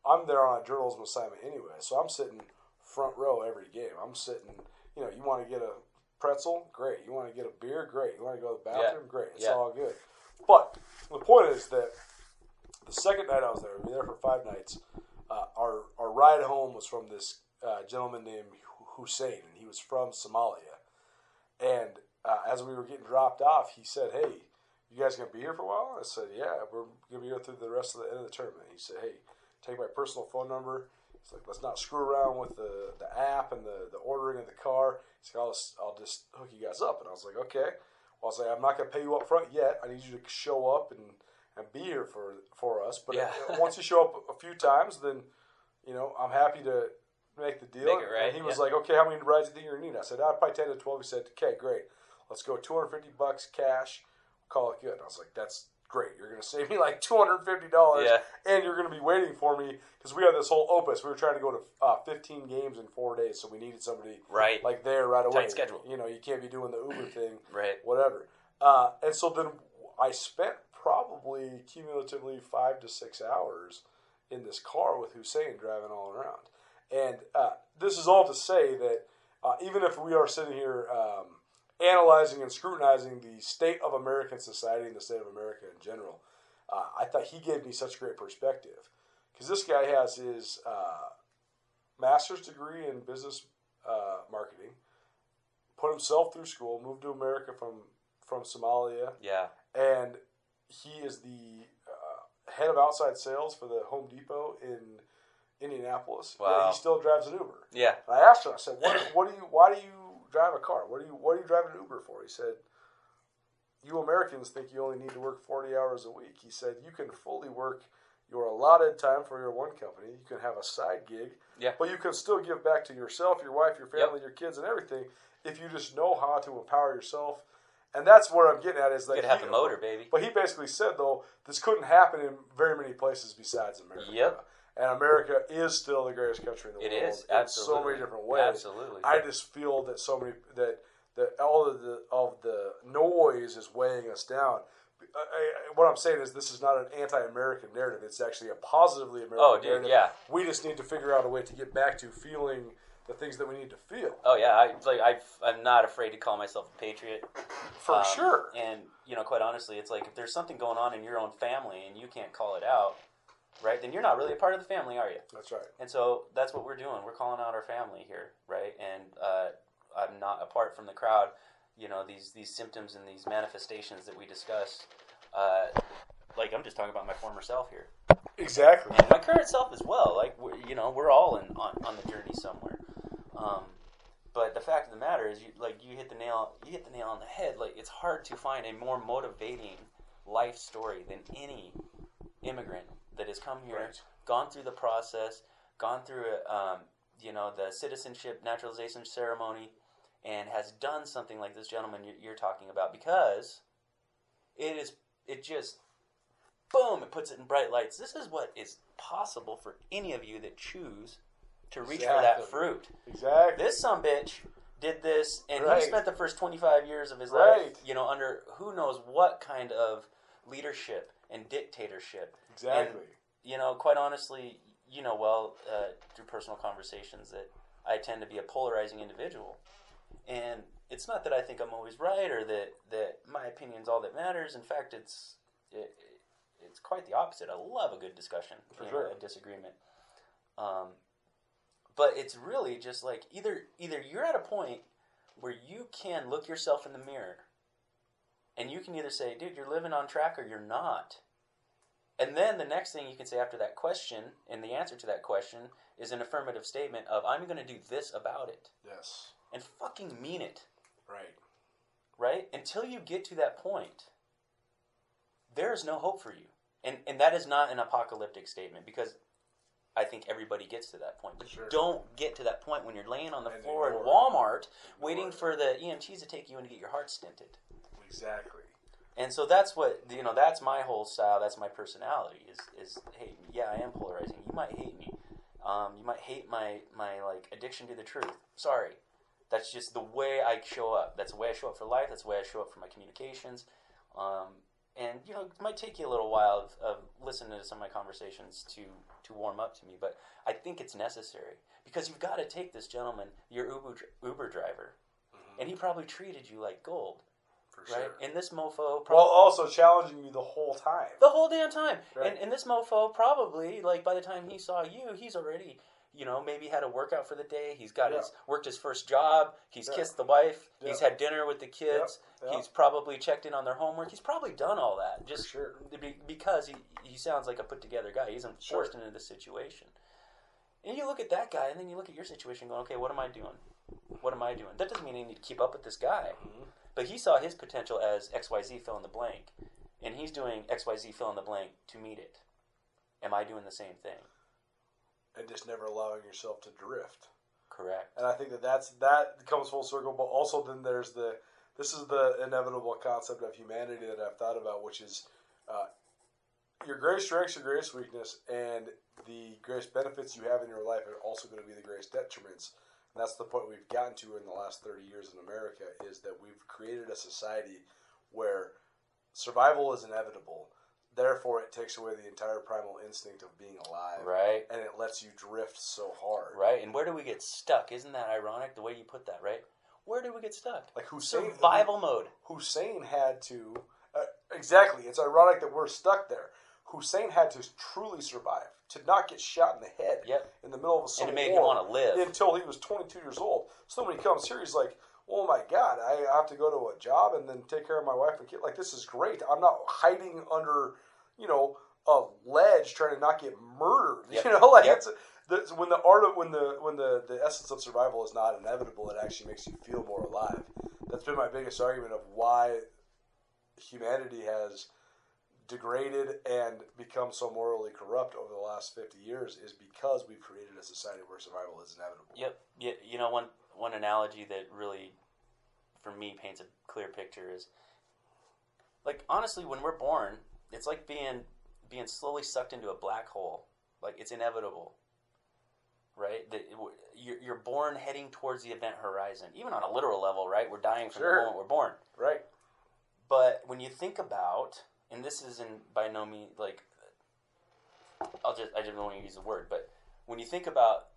I'm there on a journalism assignment anyway, so I'm sitting front row every game. I'm sitting, you know, you want to get a pretzel, great. You want to get a beer, great. You want to go to the bathroom, great. It's Yeah. all good. But the point is that the second night I was there, we were there for five nights. Uh, our our ride home was from this uh, gentleman named Hussein, and he was from Somalia. And uh, as we were getting dropped off, he said, "Hey, you guys gonna be here for a while?" I said, "Yeah, we're gonna be here through the rest of the end of the tournament." He said, "Hey, take my personal phone number." He's like, "Let's not screw around with the, the app and the, the ordering of the car." He's like, I'll just, "I'll just hook you guys up." And I was like, "Okay." Well, I was like, "I'm not gonna pay you up front yet. I need you to show up and, and be here for for us. But uh, Yeah. *laughs* once you show up a few times, then you know I'm happy to." Make the deal, Make right, and he was yeah. like, "Okay, how many rides do you think you're gonna need?" I said, "I'd probably ten to 12. He said, "Okay, great. Let's go 250 bucks cash. Call it good." And I was like, "That's great. You're gonna save me like 250 dollars, Yeah. and you're gonna be waiting for me because we had this whole opus. We were trying to go to uh, 15 games in four days, so we needed somebody Right. like there right away. Tight schedule. You know, you can't be doing the Uber *clears throat* thing, Right. whatever. Uh, and so then I spent probably cumulatively five to six hours in this car with Hussein driving all around. And uh, this is all to say that uh, even if we are sitting here um, analyzing and scrutinizing the state of American society and the state of America in general, uh, I thought he gave me such great perspective because this guy has his uh, master's degree in business uh, marketing, put himself through school, moved to America from from Somalia, Yeah. and he is the uh, head of outside sales for the Home Depot in Indianapolis. Yeah, Wow. he still drives an Uber. Yeah. And I asked him, I said, what, what do you, why do you drive a car? What do you, what are you driving an Uber for? He said, you Americans think you only need to work 40 hours a week. He said, you can fully work your allotted time for your one company. You can have a side gig, Yeah. but you can still give back to yourself, your wife, your family, your kids, and everything if you just know how to empower yourself. And that's what I'm getting at is that You have he- the motor, baby. but he basically said, though, this couldn't happen in very many places besides America. Yep. And America is still the greatest country in the It world is, in so many different ways. Absolutely. I just feel that so many that that all of the of the noise is weighing us down. I, I, what I'm saying is, this is not an anti-American narrative. It's actually a positively American narrative. Oh, dude, narrative. yeah. We just need to figure out a way to get back to feeling the things that we need to feel. Oh yeah, I like I I'm not afraid to call myself a patriot. For Um, sure. And you know, quite honestly, it's like if there's something going on in your own family and you can't call it out, right? Then you're not really a part of the family, are you? That's right. And so that's what we're doing. We're calling out our family here, right? And uh, I'm not apart from the crowd. You know, these these symptoms and these manifestations that we discuss. Uh, like I'm just talking about my former self here, Exactly. and my current self as well. Like we're, you know, we're all in on, on the journey somewhere. Um, but the fact of the matter is, you like you hit the nail. You hit the nail on the head. Like it's hard to find a more motivating life story than any immigrant that has come here, Right. gone through the process, gone through um, you know the citizenship naturalization ceremony, and has done something like this gentleman you're, talking about because it is it just boom it puts it in bright lights. This is what is possible for any of you that choose to reach for that fruit. Exactly. This some bitch did this, and Right. he spent the first 25 years of his Right. life, you know, under who knows what kind of leadership and dictatorship. Exactly. And, you know, quite honestly, you know well uh, through personal conversations that I tend to be a polarizing individual, and it's not that I think I'm always right or that that my opinion's all that matters. In fact, it's it, it's quite the opposite. I love a good discussion, For sure. know, a disagreement. Um, but it's really just like either either you're at a point where you can look yourself in the mirror and you can either say, dude, you're living on track or you're not. And then the next thing you can say after that question, and the answer to that question is an affirmative statement of, I'm going to do this about it. yes. And fucking mean it, Right. right? Until you get to that point, there is no hope for you. And, and that is not an apocalyptic statement because I think everybody gets to that point. But Sure. you don't get to that point when you're laying on the And floor at. Walmart waiting for the EMTs to take you in to get your heart stented. Exactly. And so that's what you know. That's my whole style. That's my personality. Is is hey, yeah, I am polarizing. You might hate me. Um, you might hate my my like addiction to the truth. Sorry, that's just the way I show up. That's the way I show up for life. That's the way I show up for my communications. Um, and you know, it might take you a little while of, of listening to some of my conversations to to warm up to me, but I think it's necessary because you've got to take this gentleman, your Uber Uber driver, and he probably treated you like gold, For right? sure. And this mofo, probably, Well, also challenging you the whole time. the whole damn time. Right. And, and this mofo probably, like, by the time he saw you, he's already, you know, maybe had a workout for the day. He's got Yeah. his worked his first job. He's Yeah. kissed the wife. Yeah. He's had dinner with the kids. He's probably checked in on their homework. He's probably done all that just sure. because he he sounds like a put together guy. He isn't Sure. forced into this situation. And you look at that guy, and then you look at your situation, going, okay, what am I doing? What am I doing? That doesn't mean I need to keep up with this guy. Mm-hmm. But he saw his potential as XYZ fill in the blank. And he's doing XYZ fill in the blank to meet it. Am I doing the same thing? And just never allowing yourself to drift. Correct. And I think that that's that comes full circle. But also, then there's the this is the inevitable concept of humanity that I've thought about, which is uh, your greatest strengths, your greatest weakness, and the greatest benefits you have in your life are also going to be the greatest detriments. That's the point we've gotten to in the last 30 years in America is that we've created a society where survival is inevitable. therefore it takes away the entire primal instinct of being alive, Right. and it lets you drift so hard. Right. And where do we get stuck? Isn't that ironic the way you put that, right? Where do we get stuck? Like Hussein, Survival mode. Hussein had to uh, exactly. It's ironic that we're stuck there. Hussein had to truly survive to not get shot in the head Yep. in the middle of a civil And it made war him wanna live. until he was 22 years old. So when he comes here, he's like, "Oh my God, I have to go to a job and then take care of my wife and kid. Like this is great. I'm not hiding under, you know, a ledge trying to not get murdered. Yep. *laughs* You know, like Yep. it's the, when the art of when the when the the essence of survival is not inevitable, it actually makes you feel more alive. That's been my biggest argument of why humanity has degraded and become so morally corrupt over the last 50 years is because we've created a society where survival is inevitable. Yep. You, you know, one one analogy that really, for me, paints a clear picture is, like honestly, when we're born, it's like being being slowly sucked into a black hole. Like it's inevitable, right? That you're, you're born heading towards the event horizon, even on a literal level, right? We're dying from Sure. the moment we're born. Right? But when you think about, and this isn't by no means like, I'll just I didn't want to use the word, but when you think about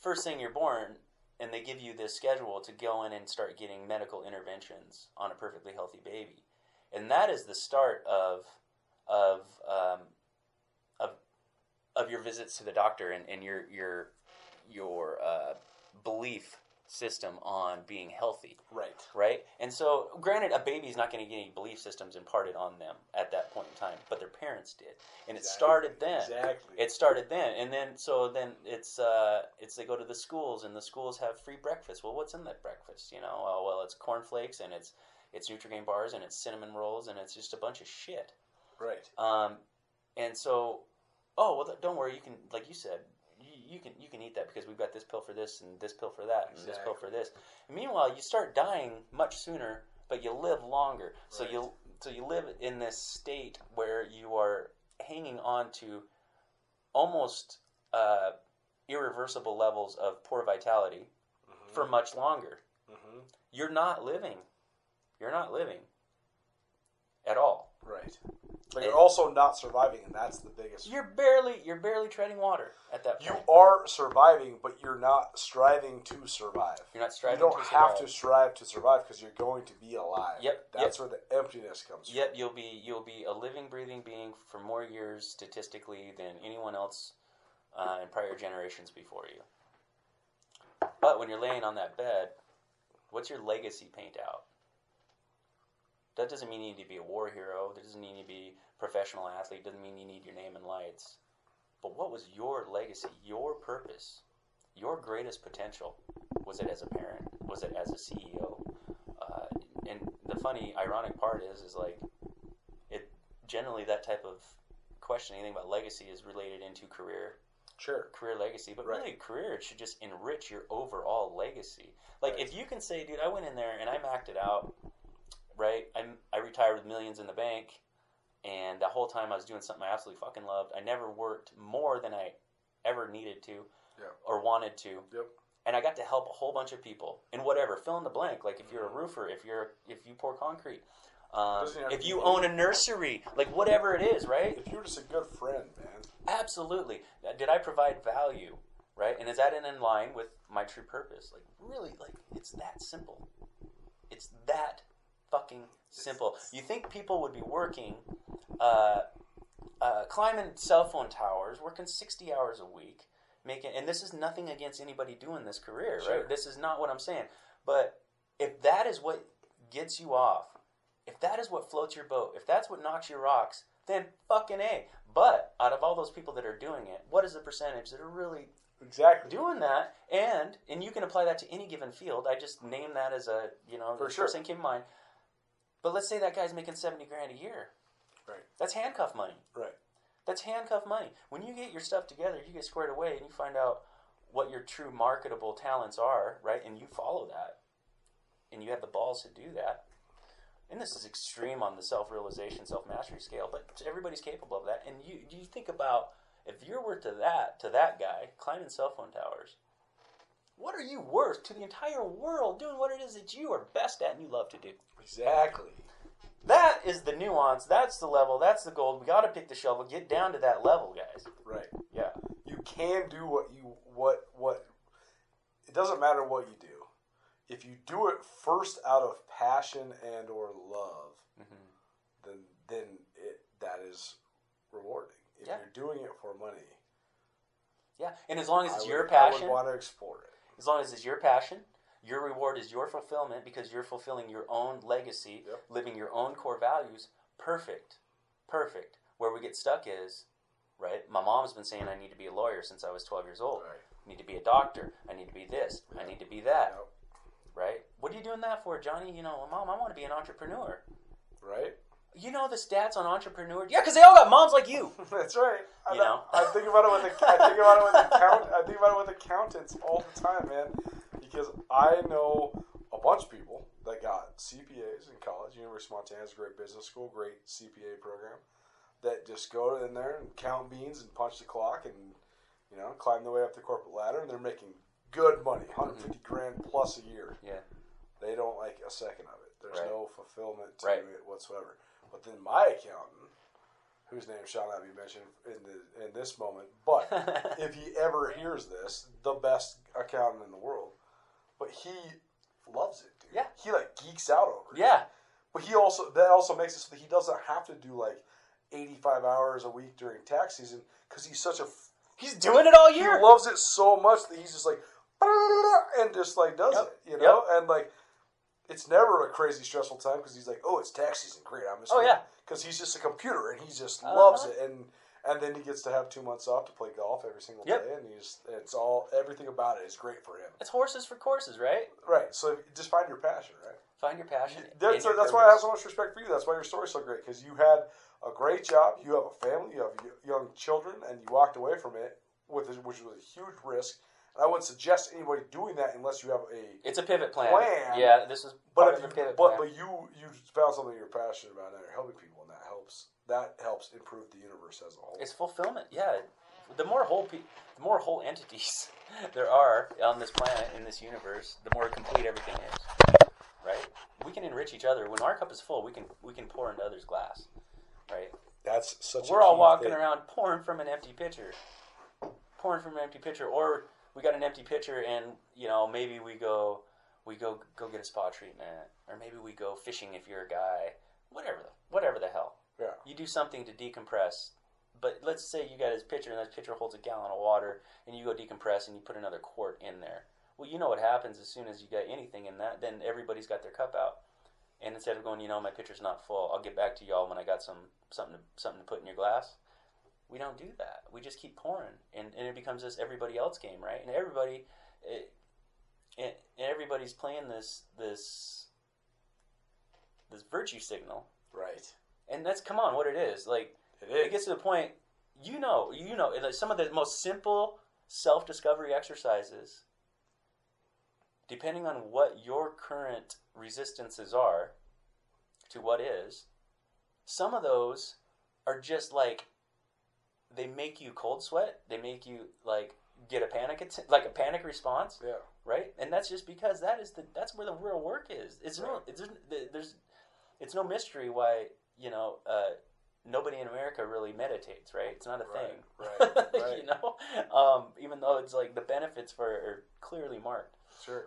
first thing you're born, and they give you this schedule to go in and start getting medical interventions on a perfectly healthy baby, and that is the start of of um, of of your visits to the doctor and, and your your your uh, belief system on being healthy Right. right? And so, granted, a baby's not going to get any belief systems imparted on them at that point in time, but their parents did, and it started then. Exactly. It started then, and then so then it's uh, it's they go to the schools, and the schools have free breakfast. Well, what's in that breakfast? You know, oh, well, it's cornflakes, and it's it's Nutrigrain bars, and it's cinnamon rolls, and it's just a bunch of shit. right. Um, and so, oh well, don't worry. You can, like you said, you, can you can eat that because we've got this pill for this and this pill for that and this pill for this. And meanwhile, you start dying much sooner, but you live longer. So you so you live in this state where you are hanging on to almost uh, irreversible levels of poor vitality for much longer. hmm You're not living. You're not living at all. Right. But you're also not surviving, and that's the biggest. You're barely you're barely treading water at that point. You are surviving, but you're not striving to survive. You're not striving. You don't to have to strive to survive because you're going to be alive. Yep, That's where the emptiness comes from. Yep, you'll be you'll be a living, breathing being for more years statistically than anyone else uh, in prior generations before you. But when you're laying on that bed, what's your legacy paint out? That doesn't mean you need to be a war hero. That doesn't mean you need to be professional athlete. Doesn't mean you need your name and lights. But what was your legacy? Your purpose? Your greatest potential? Was it as a parent? Was it as a CEO? Uh, and the funny, ironic part is, is like, it generally that type of question, anything about legacy, is related into career Sure. career legacy, but Right. really career it should just enrich your overall legacy. Like Right. if you can say, dude, I went in there and I macked it out, right? I I retired with millions in the bank, and the whole time I was doing something I absolutely fucking loved. I never worked more than I ever needed to Yeah. or wanted to. Yep. And I got to help a whole bunch of people in whatever, fill in the blank. Like if you're a roofer, if you're if you pour concrete, um, if you own a nursery, like whatever it is, right? If you're just a good friend, man. Absolutely. Did I provide value? Right? And is that in, in line with my true purpose? Like, really, like, it's that simple. It's that fucking simple. You think people would be working, uh, uh, climbing cell phone towers, working 60 hours a week, making, and this is nothing against anybody doing this career, Sure. right? This is not what I'm saying. But if that is what gets you off, if that is what floats your boat, if that's what knocks your rocks, then fucking A. But out of all those people that are doing it, what is the percentage that are really Exactly. doing that? And and you can apply that to any given field. I just name that as a you know For the sure. thing came to mind. But let's say that guy's making seventy grand a year. Right. That's handcuff money. Right. That's handcuff money. When you get your stuff together, you get squared away, and you find out what your true marketable talents are, right? And you follow that, and you have the balls to do that. And this is extreme on the self-realization, self-mastery scale, but everybody's capable of that. And you, you think about if you're worth to that to that guy climbing cell phone towers, what are you worth to the entire world doing what it is that you are best at and you love to do? Exactly. That is the nuance. That's the level. That's the gold. We got to pick the shovel. Get down to that level, guys. Right. Yeah. You can do what you what what. It doesn't matter what you do. If you do it first out of passion and or love, Mhm. then then it that is rewarding. If Yeah. you're doing it for money, Yeah. And as long as I it's would, your I passion, would want to explore it. as long as it's your passion, your reward is your fulfillment because you're fulfilling your own legacy, Yep. living your own core values. Perfect. Perfect. Where we get stuck is, right? My mom's been saying I need to be a lawyer since I was 12 years old. Right. I need to be a doctor. I need to be this. I need to be that. Yep. Right? What are you doing that for, Johnny? You know, mom, I want to be an entrepreneur. Right. You know the stats on entrepreneurs? Yeah, because they all got moms like you. *laughs* That's right. I, know? I think about it with the, I think about it with account, I think about it with accountants all the time, man. Because I know a bunch of people that got CPAs in college. University of Montana has a great business school, great CPA program. That just go in there and count beans and punch the clock and you know climb their way up the corporate ladder, and they're making good money, mm-hmm. 150 grand plus a year. Yeah. They don't like a second of it. There's Right. no fulfillment to Right. it whatsoever. But then my accountant, whose name shall not be mentioned in the in this moment, but *laughs* if he ever hears this, the best accountant in the world, but he loves it, dude. Yeah. He like geeks out over it. yeah. But he also that also makes it so that he doesn't have to do like 85 hours a week during tax season because he's such a He's doing it all year. he loves it so much that he's just like and just like does Yep. it, you know, and like it's never a crazy stressful time because he's like, oh, it's tax season, great, I'm just Oh, yeah. because he's just a computer and he just Uh-huh. loves it, and and then he gets to have two months off to play golf every single Yep. day, and he's it's all everything about it is great for him, It's horses for courses, right? right? So just find your passion, right? Find your passion. That's, your that's why I have so much respect for you. That's why your story's so great because you had a great job, you have a family, you have young children, and you walked away from it with which was a huge risk. And I wouldn't suggest anybody doing that unless you have a. It's a pivot plan. Plan. Yeah, this is But if you, but, plan. but you you found something you're passionate about and you're helping people, helps. That helps improve the universe as a whole. It's fulfillment. Yeah, the more whole pe- the more whole entities *laughs* there are on this planet in this universe, the more complete everything is. Right? We can enrich each other. When our cup is full, we can we can pour into others' glass. Right? That's such. We're all walking thing. around pouring from an empty pitcher, pouring from an empty pitcher, or we got an empty pitcher and you know maybe we go we go go get a spa treatment, or maybe we go fishing if you're a guy. Whatever the whatever the hell. Yeah. You do something to decompress. But let's say you got his pitcher and that pitcher holds a gallon of water and you go decompress and you put another quart in there. Well, you know what happens as soon as you get anything in that, then everybody's got their cup out. And instead of going, you know, my pitcher's not full, I'll get back to y'all when I got some something to, something to put in your glass. We don't do that. We just keep pouring, and, and it becomes this everybody else game, right? And everybody, it, and and everybody's playing this this this virtue signal, Right. And that's come on, what it is. Like It it is. gets to the point, you know, you know, like some of the most simple self discovery exercises, depending on what your current resistances are to what is, some of those are just like they make you cold sweat. They make you like get a panic attack, like a panic response, Yeah. right? And that's just because that is the that's where the real work is. It's no, it's there's it's no mystery why you know uh, nobody in America really meditates, right? It's not a Right, thing, right, *laughs* right. you know, um, even though it's like the benefits for are clearly marked. Sure.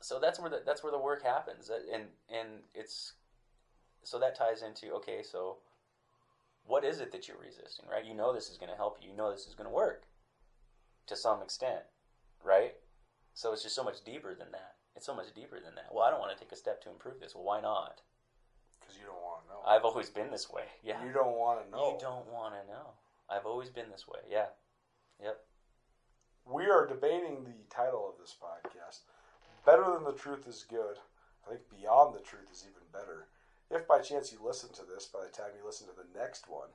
So that's where the that's where the work happens, and and it's so that ties into okay, so what is it that you're resisting, right? You know this is going to help you. You know this is going to work to some extent, right? So it's just so much deeper than that. It's so much deeper than that. Well, I don't want to take a step to improve this. Well, why not? Because you don't want to know. I've always been this way. Yeah. You don't want to know. You don't want to know. I've always been this way. Yeah. Yep. We are debating the title of this podcast. Better than the truth is good. I think beyond the truth is even better. If by chance you listen to this, by the time you listen to the next one,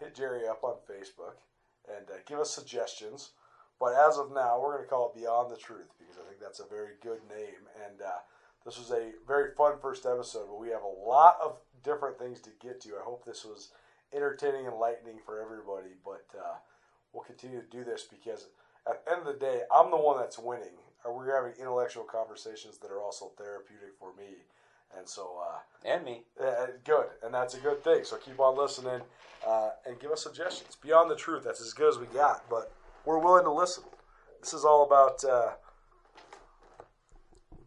hit Jerry up on Facebook and uh, give us suggestions. But as of now, we're going to call it Beyond the Truth because I think that's a very good name. And uh, this was a very fun first episode, but we have a lot of different things to get to. I hope this was entertaining and enlightening for everybody. But uh, we'll continue to do this because at the end of the day, I'm the one that's winning. Uh, We're having intellectual conversations that are also therapeutic for me. and so uh, And me. uh, good, and that's a good thing. So keep on listening uh, and give us suggestions. Beyond the truth, that's as good as we got, but we're willing to listen. This is all about uh,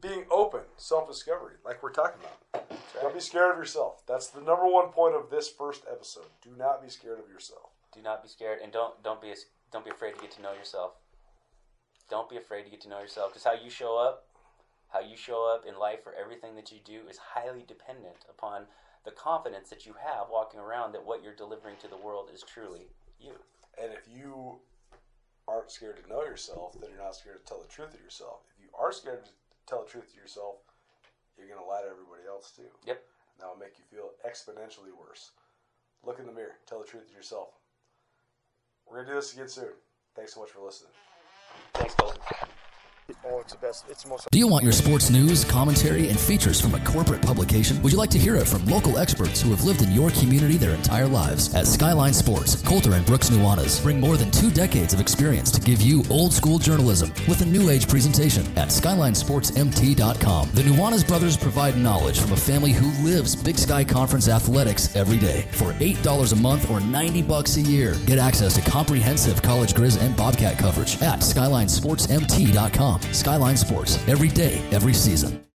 being open, self discovery, like we're talking about. Don't be scared of yourself. That's the number one point of this first episode. Do not be scared of yourself. Do not be scared, and don't don't be don't be afraid to get to know yourself. Don't be afraid to get to know yourself, because how you show up, how you show up in life, or everything that you do, is highly dependent upon the confidence that you have walking around that what you're delivering to the world is truly you. And if you aren't scared to know yourself, then you're not scared to tell the truth of yourself. If you are scared to tell the truth to yourself, you're going to lie to everybody else too. Yep. That will make you feel exponentially worse. Look in the mirror, tell the truth to yourself. We're going to do this again soon. Thanks so much for listening. Thanks, Colter. Oh, it's the best. It's most. Do you want your sports news, commentary, and features from a corporate publication? Would you like to hear it from local experts who have lived in your community their entire lives? At Skyline Sports, Colter and Brooks Nuanez bring more than two decades of experience to give you old school journalism with a new age presentation at SkylineSportsMT.com. The Nuanez brothers provide knowledge from a family who lives Big Sky Conference athletics every day. For $8 a month or 90 bucks a year, get access to comprehensive college Grizz and Bobcat coverage at SkylineSportsMT.com. Skyline Sports, every day, every season.